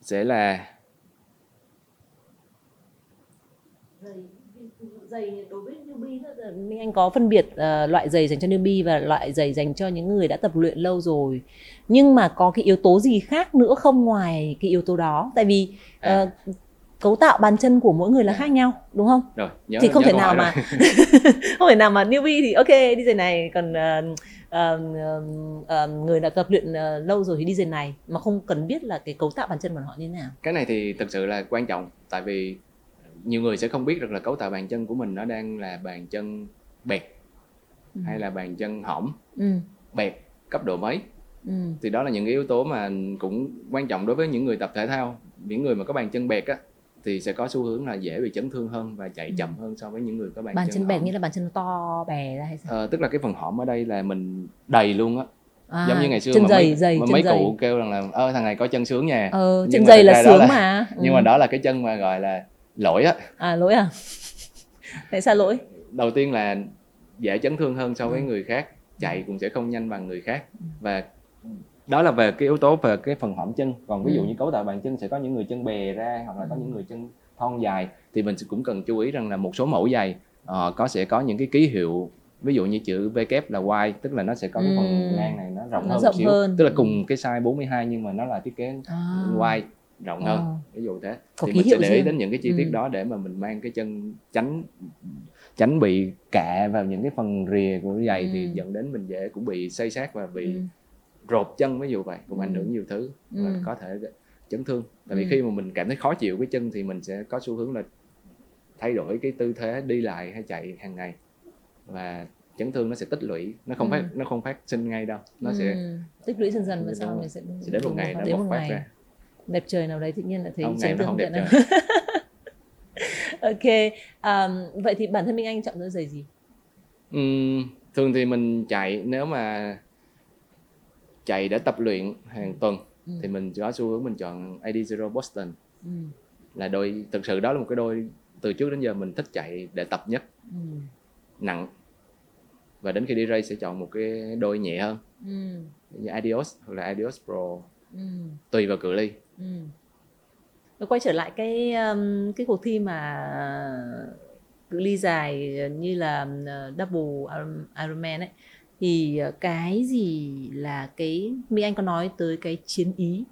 sẽ là giày đối với newbie Minh Anh có phân biệt uh, loại giày dành cho newbie và loại giày dành cho những người đã tập luyện lâu rồi. Nhưng mà có cái yếu tố gì khác nữa không ngoài cái yếu tố đó? Tại vì uh, cấu tạo bàn chân của mỗi người là khác nhau đúng không? Rồi, nhớ, thì không thể nào mà *laughs* không thể nào mà newbie thì ok đi giày này còn uh, uh, uh, người đã tập luyện uh, lâu rồi thì đi giày này mà không cần biết là cái cấu tạo bàn chân của họ như thế nào. Cái này thì thực sự là quan trọng tại vì nhiều người sẽ không biết được là cấu tạo bàn chân của mình nó đang là bàn chân bẹt ừ. hay là bàn chân hõm ừ. bẹt cấp độ mấy ừ. thì đó là những cái yếu tố mà cũng quan trọng đối với những người tập thể thao những người mà có bàn chân bẹt á thì sẽ có xu hướng là dễ bị chấn thương hơn và chạy ừ. chậm hơn so với những người có bàn, bàn chân, chân bẹt nghĩa là bàn chân nó to bè ra hay sao? Ờ, tức là cái phần hõm ở đây là mình đầy luôn á à, giống như ngày xưa chân mà dày, mấy, dày, mà mấy dày. cụ kêu rằng là ơ thằng này có chân sướng nha ờ, chân dày là sướng là, mà ừ. nhưng mà đó là cái chân mà gọi là lỗi á à lỗi à *laughs* tại sao lỗi đầu tiên là dễ chấn thương hơn so với Ừ. người khác chạy cũng sẽ không nhanh bằng người khác và đó là về cái yếu tố về cái phần hõm chân còn ví dụ Ừ. như cấu tạo bàn chân sẽ có những người chân bè ra hoặc là có những người chân thon dài thì mình cũng cần chú ý rằng là một số mẫu giày ờ, có sẽ có những cái ký hiệu ví dụ như chữ V kép là wide tức là nó sẽ có cái phần Ừ. ngang này nó rộng Nó hơn rộng một xíu hơn. tức là Ừ. cùng cái size 42 nhưng mà nó là thiết kế À. wide rộng hơn Ờ. ví dụ thế Có thì mình sẽ để ý đến những cái chi tiết Ừ. đó để mà mình mang cái chân tránh tránh bị cạ vào những cái phần rìa của giày Ừ. thì dẫn đến mình dễ cũng bị xây sát và bị Ừ. rột chân ví dụ vậy cũng Ừ. ảnh hưởng nhiều thứ và Ừ. có thể chấn thương tại vì Ừ. khi mà mình cảm thấy khó chịu cái chân thì mình sẽ có xu hướng là thay đổi cái tư thế đi lại hay chạy hàng ngày và chấn thương nó sẽ tích lũy nó không Ừ. phát nó không phát sinh ngay đâu nó sẽ Ừ. tích lũy dần dần và sau mình sẽ sẽ đến một ngày nó bộc phát ngày ra đẹp trời nào đấy tự nhiên là thấy không chấn thương không đẹp trời *laughs* ok um, vậy thì bản thân Minh Anh chọn đôi giày gì Ừm, thường thì mình chạy nếu mà chạy để tập luyện hàng tuần Ừ. thì mình có xu hướng mình chọn AD Zero Boston ừ. là đôi thực sự đó là một cái đôi từ trước đến giờ mình thích chạy để tập nhất Ừ. nặng và đến khi đi race sẽ chọn một cái đôi nhẹ hơn Ừ. như Adios hoặc là Adios Pro Ừ. tùy vào cự ly Ừ. Quay trở lại cái um, cái cuộc thi mà cự ly dài như là uh, double Iron- Ironman ấy thì uh, cái gì là cái Minh Anh có nói tới cái chiến ý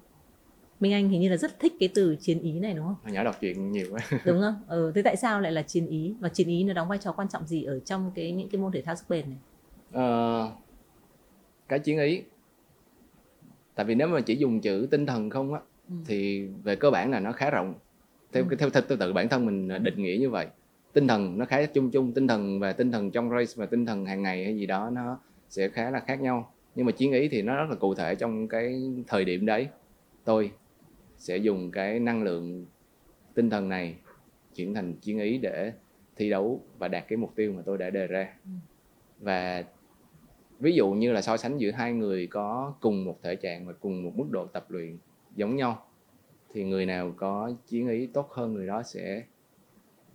Minh Anh hình như là rất thích cái từ chiến ý này đúng không? hồi nhỏ đọc truyện nhiều quá *laughs* Đúng không? Ừ, thế tại sao lại là chiến ý và chiến ý nó đóng vai trò quan trọng gì ở trong cái những cái môn thể thao sức bền này? Ờ, cái chiến ý tại vì nếu mà chỉ dùng chữ tinh thần không á Ừ. thì về cơ bản là nó khá rộng theo Ừ. theo, theo, theo tự bản thân mình định nghĩa như vậy tinh thần nó khá chung chung tinh thần và tinh thần trong race và tinh thần hàng ngày hay gì đó nó sẽ khá là khác nhau. Nhưng mà chiến ý thì nó rất là cụ thể trong cái thời điểm đấy. Tôi sẽ dùng cái năng lượng tinh thần này chuyển thành chiến ý để thi đấu và đạt cái mục tiêu mà tôi đã đề ra. Ừ. và ví dụ như là so sánh giữa hai người có cùng một thể trạng và cùng một mức độ tập luyện giống nhau thì người nào có chiến ý tốt hơn người đó sẽ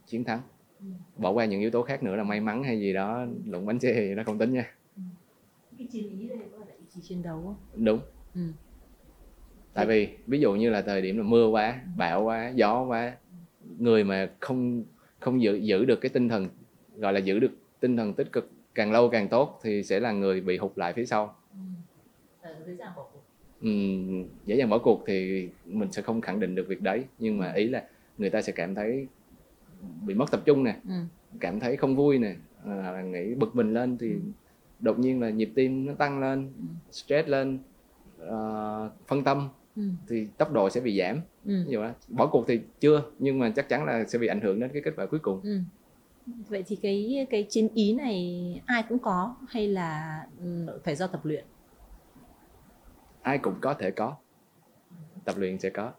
chiến thắng. Ừ. bỏ qua những yếu tố khác nữa là may mắn hay gì đó lụng bánh xe thì nó không tính nha Cái chiến ý đây có là ý chí chiến đấu không? đúng Ừ. tại vì ví dụ như là thời điểm là mưa quá bão quá gió quá người mà không không giữ giữ được cái tinh thần gọi là giữ được tinh thần tích cực càng lâu càng tốt thì sẽ là người bị hụt lại phía sau Ừ. Ờ, dễ dàng bỏ cuộc. Ừm, dễ dàng bỏ cuộc thì mình sẽ không khẳng định được việc đấy nhưng mà ý là người ta sẽ cảm thấy bị mất tập trung nè Ừ. cảm thấy không vui nè à, nghĩ bực mình lên thì Ừ. đột nhiên là nhịp tim nó tăng lên Ừ. stress lên ờ, phân tâm Ừ. thì tốc độ sẽ bị giảm Ừ. dụ đó bỏ cuộc thì chưa nhưng mà chắc chắn là sẽ bị ảnh hưởng đến cái kết quả cuối cùng Ừ. Vậy thì cái cái chiến ý này ai cũng có hay là ừ, phải do tập luyện? ai cũng có thể có tập luyện sẽ có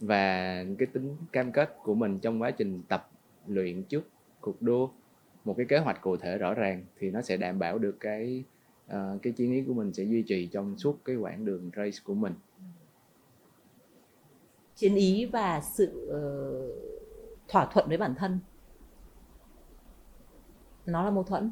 và cái tính cam kết của mình trong quá trình tập luyện trước cuộc đua một cái kế hoạch cụ thể rõ ràng thì nó sẽ đảm bảo được cái ờ, cái chiến ý của mình sẽ duy trì trong suốt cái quãng đường race của mình. Chiến ý và sự ờ, thỏa thuận với bản thân. Nó là mâu thuẫn,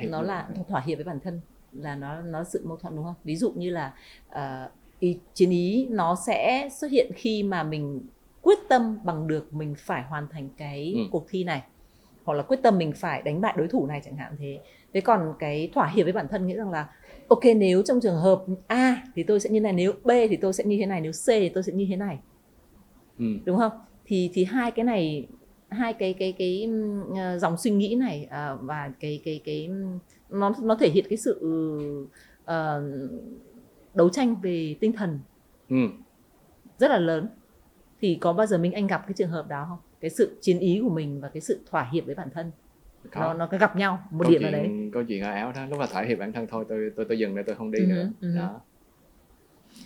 hiểu nó là thỏa hiệp với bản thân là nó nó sự mâu thuẫn đúng không? Ví dụ như là ờ, ý, chiến ý nó sẽ xuất hiện khi mà mình quyết tâm bằng được mình phải hoàn thành cái Ừ. cuộc thi này hoặc là quyết tâm mình phải đánh bại đối thủ này chẳng hạn thế. Thế còn cái thỏa hiệp với bản thân nghĩ rằng là ok nếu trong trường hợp A thì tôi sẽ như này nếu B thì tôi sẽ như thế này nếu C thì tôi sẽ như thế này. Ừ. đúng không? Thì thì hai cái này hai cái cái cái ừm, ờ, dòng suy nghĩ này à, và cái cái cái nó nó thể hiện cái sự ờ, đấu tranh về tinh thần Ừ. rất là lớn. Thì có bao giờ mình anh gặp cái trường hợp đó không cái sự chiến ý của mình và cái sự thỏa hiệp với bản thân Có. nó nó gặp nhau một câu điểm chuyện nào đấy câu chuyện ở áo đó lúc là thỏa hiệp bản thân thôi tôi tôi tôi dừng đây tôi không đi Ừ nữa ừ hứ. đó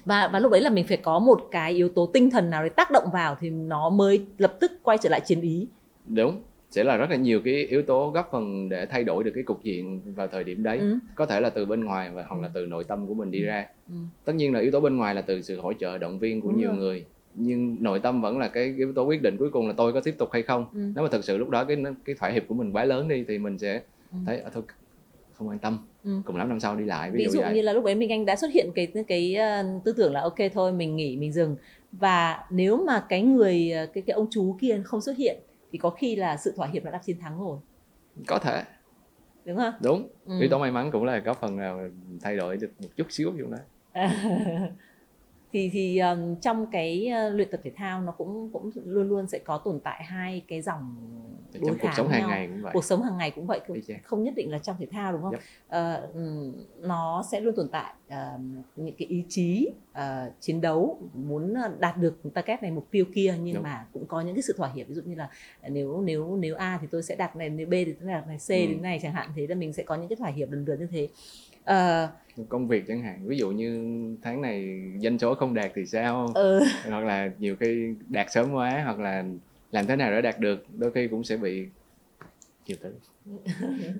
và và lúc đấy là mình phải có một cái yếu tố tinh thần nào để tác động vào thì nó mới lập tức quay trở lại chiến ý đúng sẽ là rất là nhiều cái yếu tố góp phần để thay đổi được cái cục diện vào thời điểm đấy ừ. có thể là từ bên ngoài và hoặc là từ nội tâm của mình đi Ừ. ra Ừ. tất nhiên là yếu tố bên ngoài là từ sự hỗ trợ động viên của Đúng nhiều rồi. người nhưng nội tâm vẫn là cái yếu tố quyết định cuối cùng là tôi có tiếp tục hay không. Ừ. nếu mà thực sự lúc đó cái cái thỏa hiệp của mình quá lớn đi thì mình sẽ Ừ. thấy à, thôi không quan tâm. Ừ. cùng lắm năm sau đi lại. Ví, ví dụ vậy. như là lúc ấy mình anh đã xuất hiện cái cái ờ, tư tưởng là ok thôi mình nghỉ mình dừng. Và nếu mà cái người ờ, cái cái ông chú kia không xuất hiện thì có khi là sự thỏa hiệp đã đặt chiến thắng rồi. Có thể. Đúng không? Đúng. Ừ. yếu tố may mắn cũng là có phần nào thay đổi được một chút xíu trong đó *laughs* thì thì um, trong cái uh, luyện tập thể thao nó cũng cũng luôn luôn sẽ có tồn tại hai cái dòng đối trong cuộc sống hàng ngày cũng vậy. Cuộc sống hàng ngày cũng vậy không, không nhất định là trong thể thao đúng không? Yep. Ừm, nó sẽ luôn tồn tại ờ, những cái ý chí ờ, chiến đấu muốn đạt được target này mục tiêu kia nhưng Đúng. mà cũng có những cái sự thỏa hiệp. Ví dụ như là nếu nếu nếu A thì tôi sẽ đặt này nếu B thì tôi đặt này C Ừ. đến này chẳng hạn. Thế là mình sẽ có những cái thỏa hiệp lần lượt như thế Ờ, công việc chẳng hạn ví dụ như tháng này doanh số không đạt thì sao? Ừ, *laughs* hoặc là nhiều khi đạt sớm quá hoặc là làm thế nào để đạt được đôi khi cũng sẽ bị chiều tử *laughs*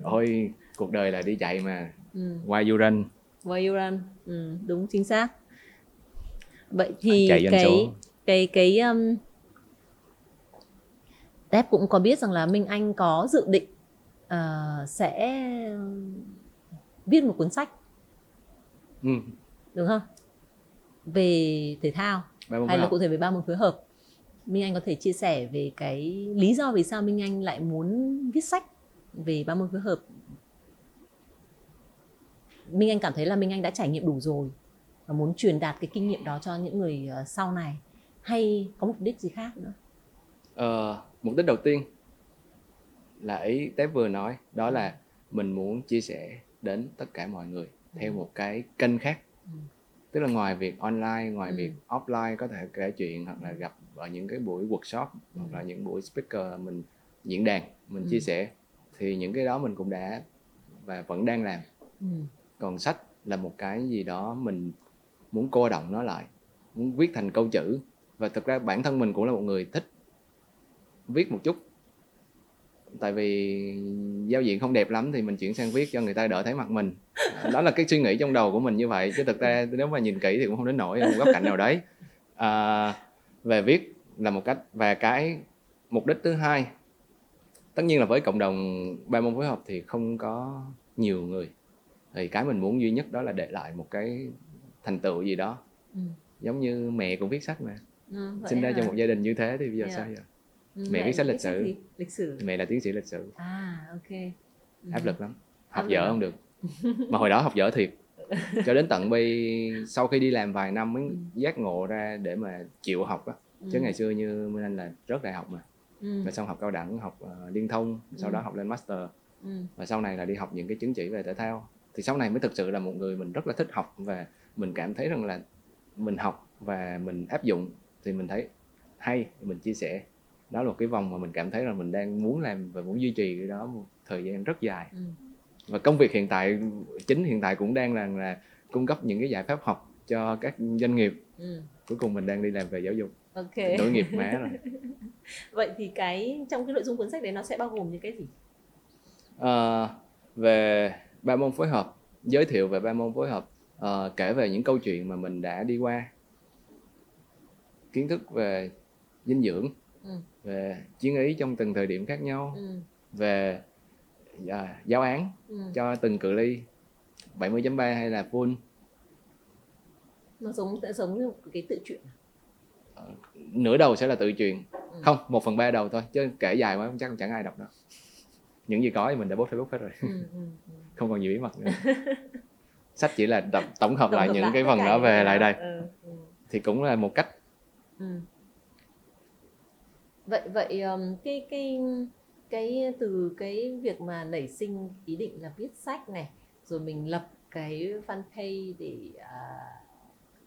ôi cuộc đời là đi chạy mà. Ừ. why you run? Why you run? Ừ, đúng chính xác. Vậy thì chạy cái số? cái cái um, Tép cũng có biết rằng là Minh Anh có dự định ờ, sẽ viết một cuốn sách ừ. đúng không? Về thể thao hay là cụ thể về ba môn phối hợp. Minh Anh có thể chia sẻ về cái lý do vì sao Minh Anh lại muốn viết sách về ba môn phối hợp. Minh Anh cảm thấy là Minh Anh đã trải nghiệm đủ rồi và muốn truyền đạt cái kinh nghiệm đó cho những người ờ, sau này hay có mục đích gì khác nữa. Ờ, mục đích đầu tiên là ý Tép vừa nói đó là mình muốn chia sẻ đến tất cả mọi người theo một cái kênh khác Ừ. tức là ngoài việc online ngoài Ừ. việc offline có thể kể chuyện hoặc là gặp ở những cái buổi workshop Ừ. hoặc là những buổi speaker mình diễn đàn mình Ừ. chia sẻ thì những cái đó mình cũng đã và vẫn đang làm Ừ. còn sách là một cái gì đó mình muốn cô động nó lại muốn viết thành câu chữ và thực ra bản thân mình cũng là một người thích viết một chút tại vì giao diện không đẹp lắm thì mình chuyển sang viết cho người ta đỡ thấy mặt mình đó là cái suy nghĩ trong đầu của mình như vậy chứ thực ra nếu mà nhìn kỹ thì cũng không đến một góc cạnh nào đấy à, về viết là một cách và cái mục đích thứ hai tất nhiên là với cộng đồng ba môn phối hợp thì không có nhiều người thì cái mình muốn duy nhất đó là để lại một cái thành tựu gì đó Ừ. giống như mẹ cũng viết sách mà Ừ, vậy sinh ra hả? trong một gia đình như thế thì bây giờ Yeah. sao giờ Ừ, mẹ viết sách lịch sử. Lịch sử. mẹ là tiến sĩ lịch sử À ok. Ừ. áp lực lắm học Áp dở lắm. không được *laughs* mà hồi đó học dở thiệt cho đến tận bây *laughs* sau khi đi làm vài năm mới Ừ. giác ngộ ra để mà chịu học á chứ Ừ. ngày xưa như Minh Anh là rớt đại học mà Ừ. và xong học cao đẳng học ờ, liên thông sau Ừ. đó học lên master Ừ. và sau này là đi học những cái chứng chỉ về thể thao thì sau này mới thực sự là một người mình rất là thích học và mình cảm thấy rằng là mình học và mình áp dụng thì mình thấy hay mình chia sẻ đó là một cái vòng mà mình cảm thấy là mình đang muốn làm và muốn duy trì cái đó một thời gian rất dài Ừ. và công việc hiện tại chính hiện tại cũng đang là là cung cấp những cái giải pháp học cho các doanh nghiệp Ừ. cuối cùng mình đang đi làm về giáo dục Ok. nối nghiệp má rồi *laughs* Vậy thì cái trong cái nội dung cuốn sách đấy nó sẽ bao gồm những cái gì? Ờ, về ba môn phối hợp giới thiệu về ba môn phối hợp ờ, kể về những câu chuyện mà mình đã đi qua kiến thức về dinh dưỡng Ừ. về chiến ý trong từng thời điểm khác nhau Ừ. về à, giáo án Ừ. cho từng cự ly 70.3 hay là full Nó giống sẽ giống như cái tự truyện. à? nửa đầu sẽ là tự truyền Ừ. không một phần ba đầu thôi chứ kể dài quá chắc chẳng ai đọc đâu những gì có thì mình đã post facebook hết rồi Ừ. Ừ. ừ. *laughs* không còn nhiều bí mật nữa sách chỉ là tập tổng hợp Tổng lại hợp những lại cái phần đó về lại đây Ừ. Ừ. thì cũng là một cách Ừ. Vậy vậy cái cái cái từ cái việc mà nảy sinh ý định là viết sách này rồi mình lập cái fanpage để à,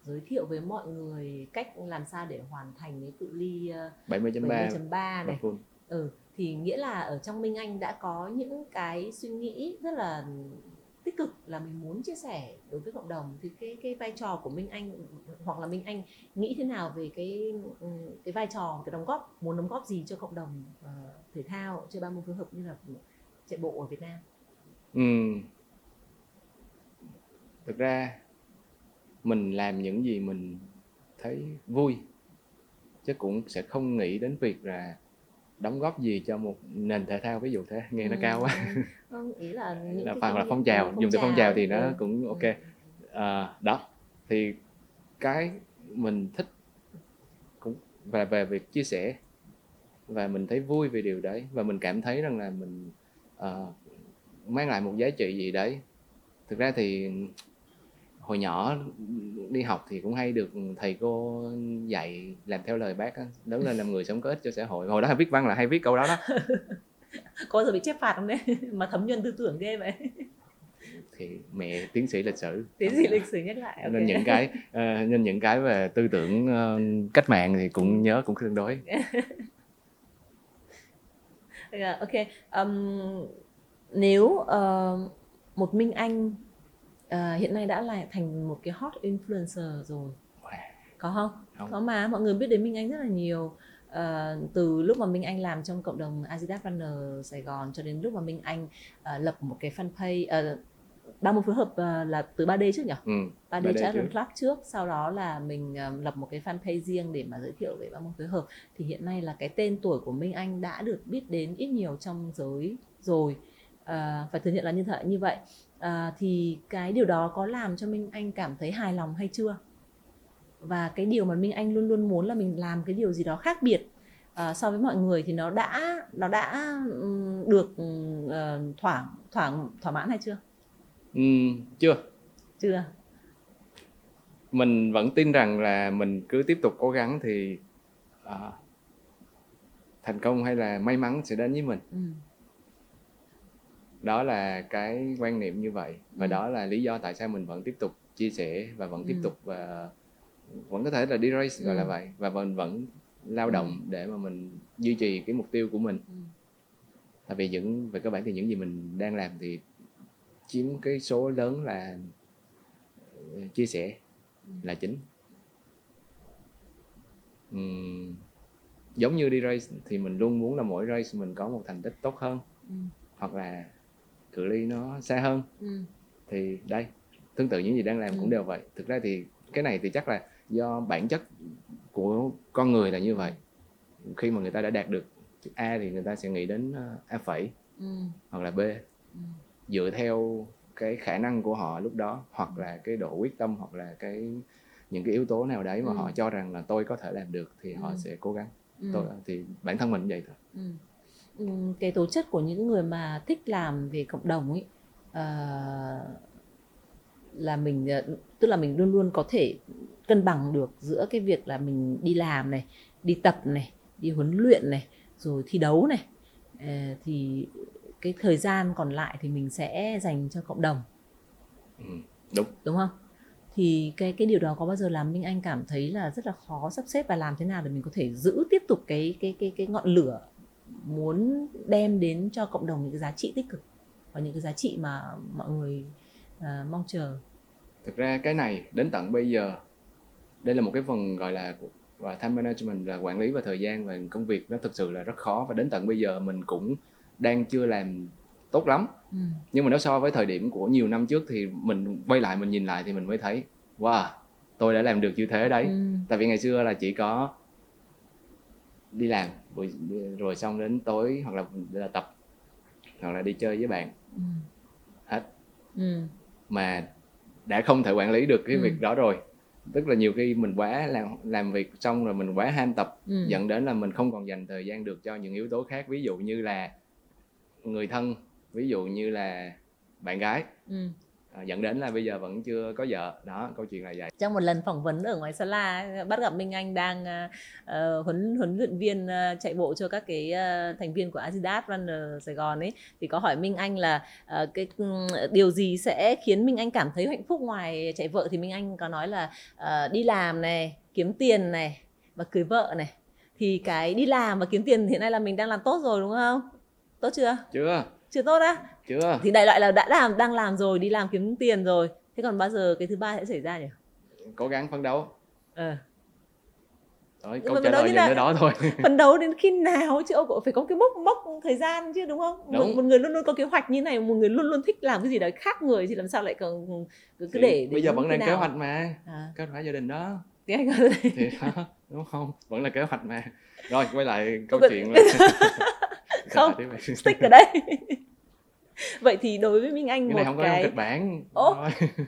giới thiệu với mọi người cách làm sao để hoàn thành cái cự ly uh, 70.3 70.3 và này. Full ừ thì nghĩa là ở trong Minh Anh đã có những cái suy nghĩ rất là tích cực là mình muốn chia sẻ đối với cộng đồng thì cái cái vai trò của Minh Anh hoặc là Minh Anh nghĩ thế nào về cái cái vai trò cái đóng góp muốn đóng góp gì cho cộng đồng uh, thể thao chơi ba môn phối hợp như là chạy bộ ở Việt Nam Ừ. thực ra mình làm những gì mình thấy vui chứ cũng sẽ không nghĩ đến việc là đóng góp gì cho một nền thể thao ví dụ thế nghe nó Ừ, cao quá ừ. *laughs* Ý là những là phần là phong trào ừ, dùng từ phong trào thì nó ừ. cũng ok à, đó thì cái mình thích cũng và về việc chia sẻ và mình thấy vui vì điều đấy và mình cảm thấy rằng là mình ờ, mang lại một giá trị gì đấy thực ra thì hồi nhỏ đi học thì cũng hay được thầy cô dạy làm theo lời bác lớn lên làm người sống có ích cho xã hội. Hồi đó hay viết văn là hay viết câu đó đó. *laughs* Có giờ bị chép phạt không đấy? *laughs* Mà thấm nhuần tư tưởng ghê vậy. *laughs* Thì mẹ tiến sĩ lịch sử. Tiến sĩ lịch sử nhắc lại ok. nên những cái ờ, nên những cái về tư tưởng ờ, cách mạng thì cũng nhớ cũng tương đối. Dạ, ok. Ừm, nếu ờ, một Minh Anh ờ, hiện nay đã là thành một cái hot influencer rồi có không? Không. có mà mọi người biết đến Minh Anh rất là nhiều Ờ, từ lúc mà Minh Anh làm trong cộng đồng Adidas Runner Sài Gòn cho đến lúc mà Minh Anh ờ, lập một cái fanpage uh, ba môn phối hợp là từ 3D trước nhỉ? ừ. 3D Ba D Triathlon trước. Club trước sau đó là mình lập một cái fanpage riêng để mà giới thiệu về ba môn phối hợp thì hiện nay là cái tên tuổi của Minh Anh đã được biết đến ít nhiều trong giới rồi à, phải thừa nhận là như thế như vậy à, thì cái điều đó có làm cho Minh Anh cảm thấy hài lòng hay chưa? Và cái điều mà Minh Anh luôn luôn muốn là mình làm cái điều gì đó khác biệt à, so với mọi người thì nó đã nó đã được ờ, thỏa thỏa thỏa mãn hay chưa? Ừ, chưa. Chưa. Mình vẫn tin rằng là mình cứ tiếp tục cố gắng thì ờ, thành công hay là may mắn sẽ đến với mình. Ừ. đó là cái quan niệm như vậy và Ừ. đó là lý do tại sao mình vẫn tiếp tục chia sẻ và vẫn tiếp Ừ. tục và vẫn có thể là đi race gọi là Ừ. vậy và mình vẫn lao động để mà mình duy trì cái mục tiêu của mình Ừ. tại vì những về cơ bản thì những gì mình đang làm thì chiếm cái số lớn là ờ, chia sẻ Ừ. là chính Ừm, giống như đi race thì mình luôn muốn là mỗi race mình có một thành tích tốt hơn Ừ. hoặc là cự ly nó xa hơn Ừ. thì đây tương tự những gì đang làm Ừ. cũng đều vậy thực ra thì cái này thì chắc là do bản chất của con người là như vậy khi mà người ta đã đạt được A thì người ta sẽ nghĩ đến ờ, A phẩy Ừ. hoặc là B Ừ. dựa theo cái khả năng của họ lúc đó hoặc là cái độ quyết tâm hoặc là cái những cái yếu tố nào đấy mà Ừ. họ cho rằng là tôi có thể làm được thì họ Ừ. sẽ cố gắng Ừ. tôi thì bản thân mình cũng vậy thôi Ừ. Cái tố chất của những người mà thích làm về cộng đồng ấy ờ, là mình ờ, tức là mình luôn luôn có thể cân bằng được giữa cái việc là mình đi làm này đi tập này đi huấn luyện này rồi thi đấu này. Ờ, thì cái thời gian còn lại thì mình sẽ dành cho cộng đồng. Ừ. đúng. Đúng không? Thì cái cái điều đó có bao giờ làm Minh Anh cảm thấy là rất là khó sắp xếp và làm thế nào để mình có thể giữ tiếp tục cái cái cái cái ngọn lửa muốn đem đến cho cộng đồng những cái giá trị tích cực và những cái giá trị mà mọi người à, mong chờ thực ra cái này đến tận bây giờ đây là một cái phần gọi là và time management là quản lý và thời gian và công việc nó thực sự là rất khó và đến tận bây giờ mình cũng đang chưa làm tốt lắm ừ. nhưng mà nếu so với thời điểm của nhiều năm trước thì mình quay lại mình nhìn lại thì mình mới thấy wow tôi đã làm được như thế đấy Ừ. tại vì ngày xưa là chỉ có đi làm buổi rồi xong đến tối hoặc là, là tập hoặc là đi chơi với bạn Ừ. hết Ừ. mà đã không thể quản lý được cái Ừ. việc đó rồi tức là nhiều khi mình quá làm làm việc xong rồi mình quá ham tập Ừ. dẫn đến là mình không còn dành thời gian được cho những yếu tố khác ví dụ như là người thân ví dụ như là bạn gái Ừ. à, dẫn đến là bây giờ vẫn chưa có vợ. Đó câu chuyện là vậy. Trong một lần phỏng vấn ở ngoài Sala ấy, bắt gặp Minh Anh đang ờ, huấn huấn luyện viên à, chạy bộ cho các cái à, thành viên của Adidas Runner Sài Gòn ấy. Thì có hỏi Minh Anh là ờ, cái ừm, điều gì sẽ khiến Minh Anh cảm thấy hạnh phúc ngoài chạy vợ? Thì Minh Anh có nói là ờ, đi làm này kiếm tiền này và cưới vợ này. Thì cái đi làm và kiếm tiền hiện nay là mình đang làm tốt rồi đúng không? Tốt chưa? Chưa. Chưa tốt á chưa? Thì đại loại là đã làm đang làm rồi đi làm kiếm tiền rồi. Thế còn bao giờ cái thứ ba sẽ xảy ra nhỉ? Cố gắng phấn đấu. Ờ. Đấy, Nhưng câu mà trả lời tới đó thôi. *laughs* Phấn đấu đến khi nào chứ? Ông cũng phải có cái mốc mốc thời gian chứ đúng không? Một, Đúng. một người luôn luôn có kế hoạch như này một người luôn luôn thích làm cái gì đấy khác người thì làm sao lại còn cứ, cứ để bây giờ vẫn đang kế hoạch mà. À, kế hoạch gia đình. Đó thì đó đúng không? Vẫn là kế hoạch mà. Rồi quay lại câu chuyện là *laughs* Không, stick ở đây *laughs* *laughs* vậy thì đối với Minh Anh cái một này không có cái kịch bản.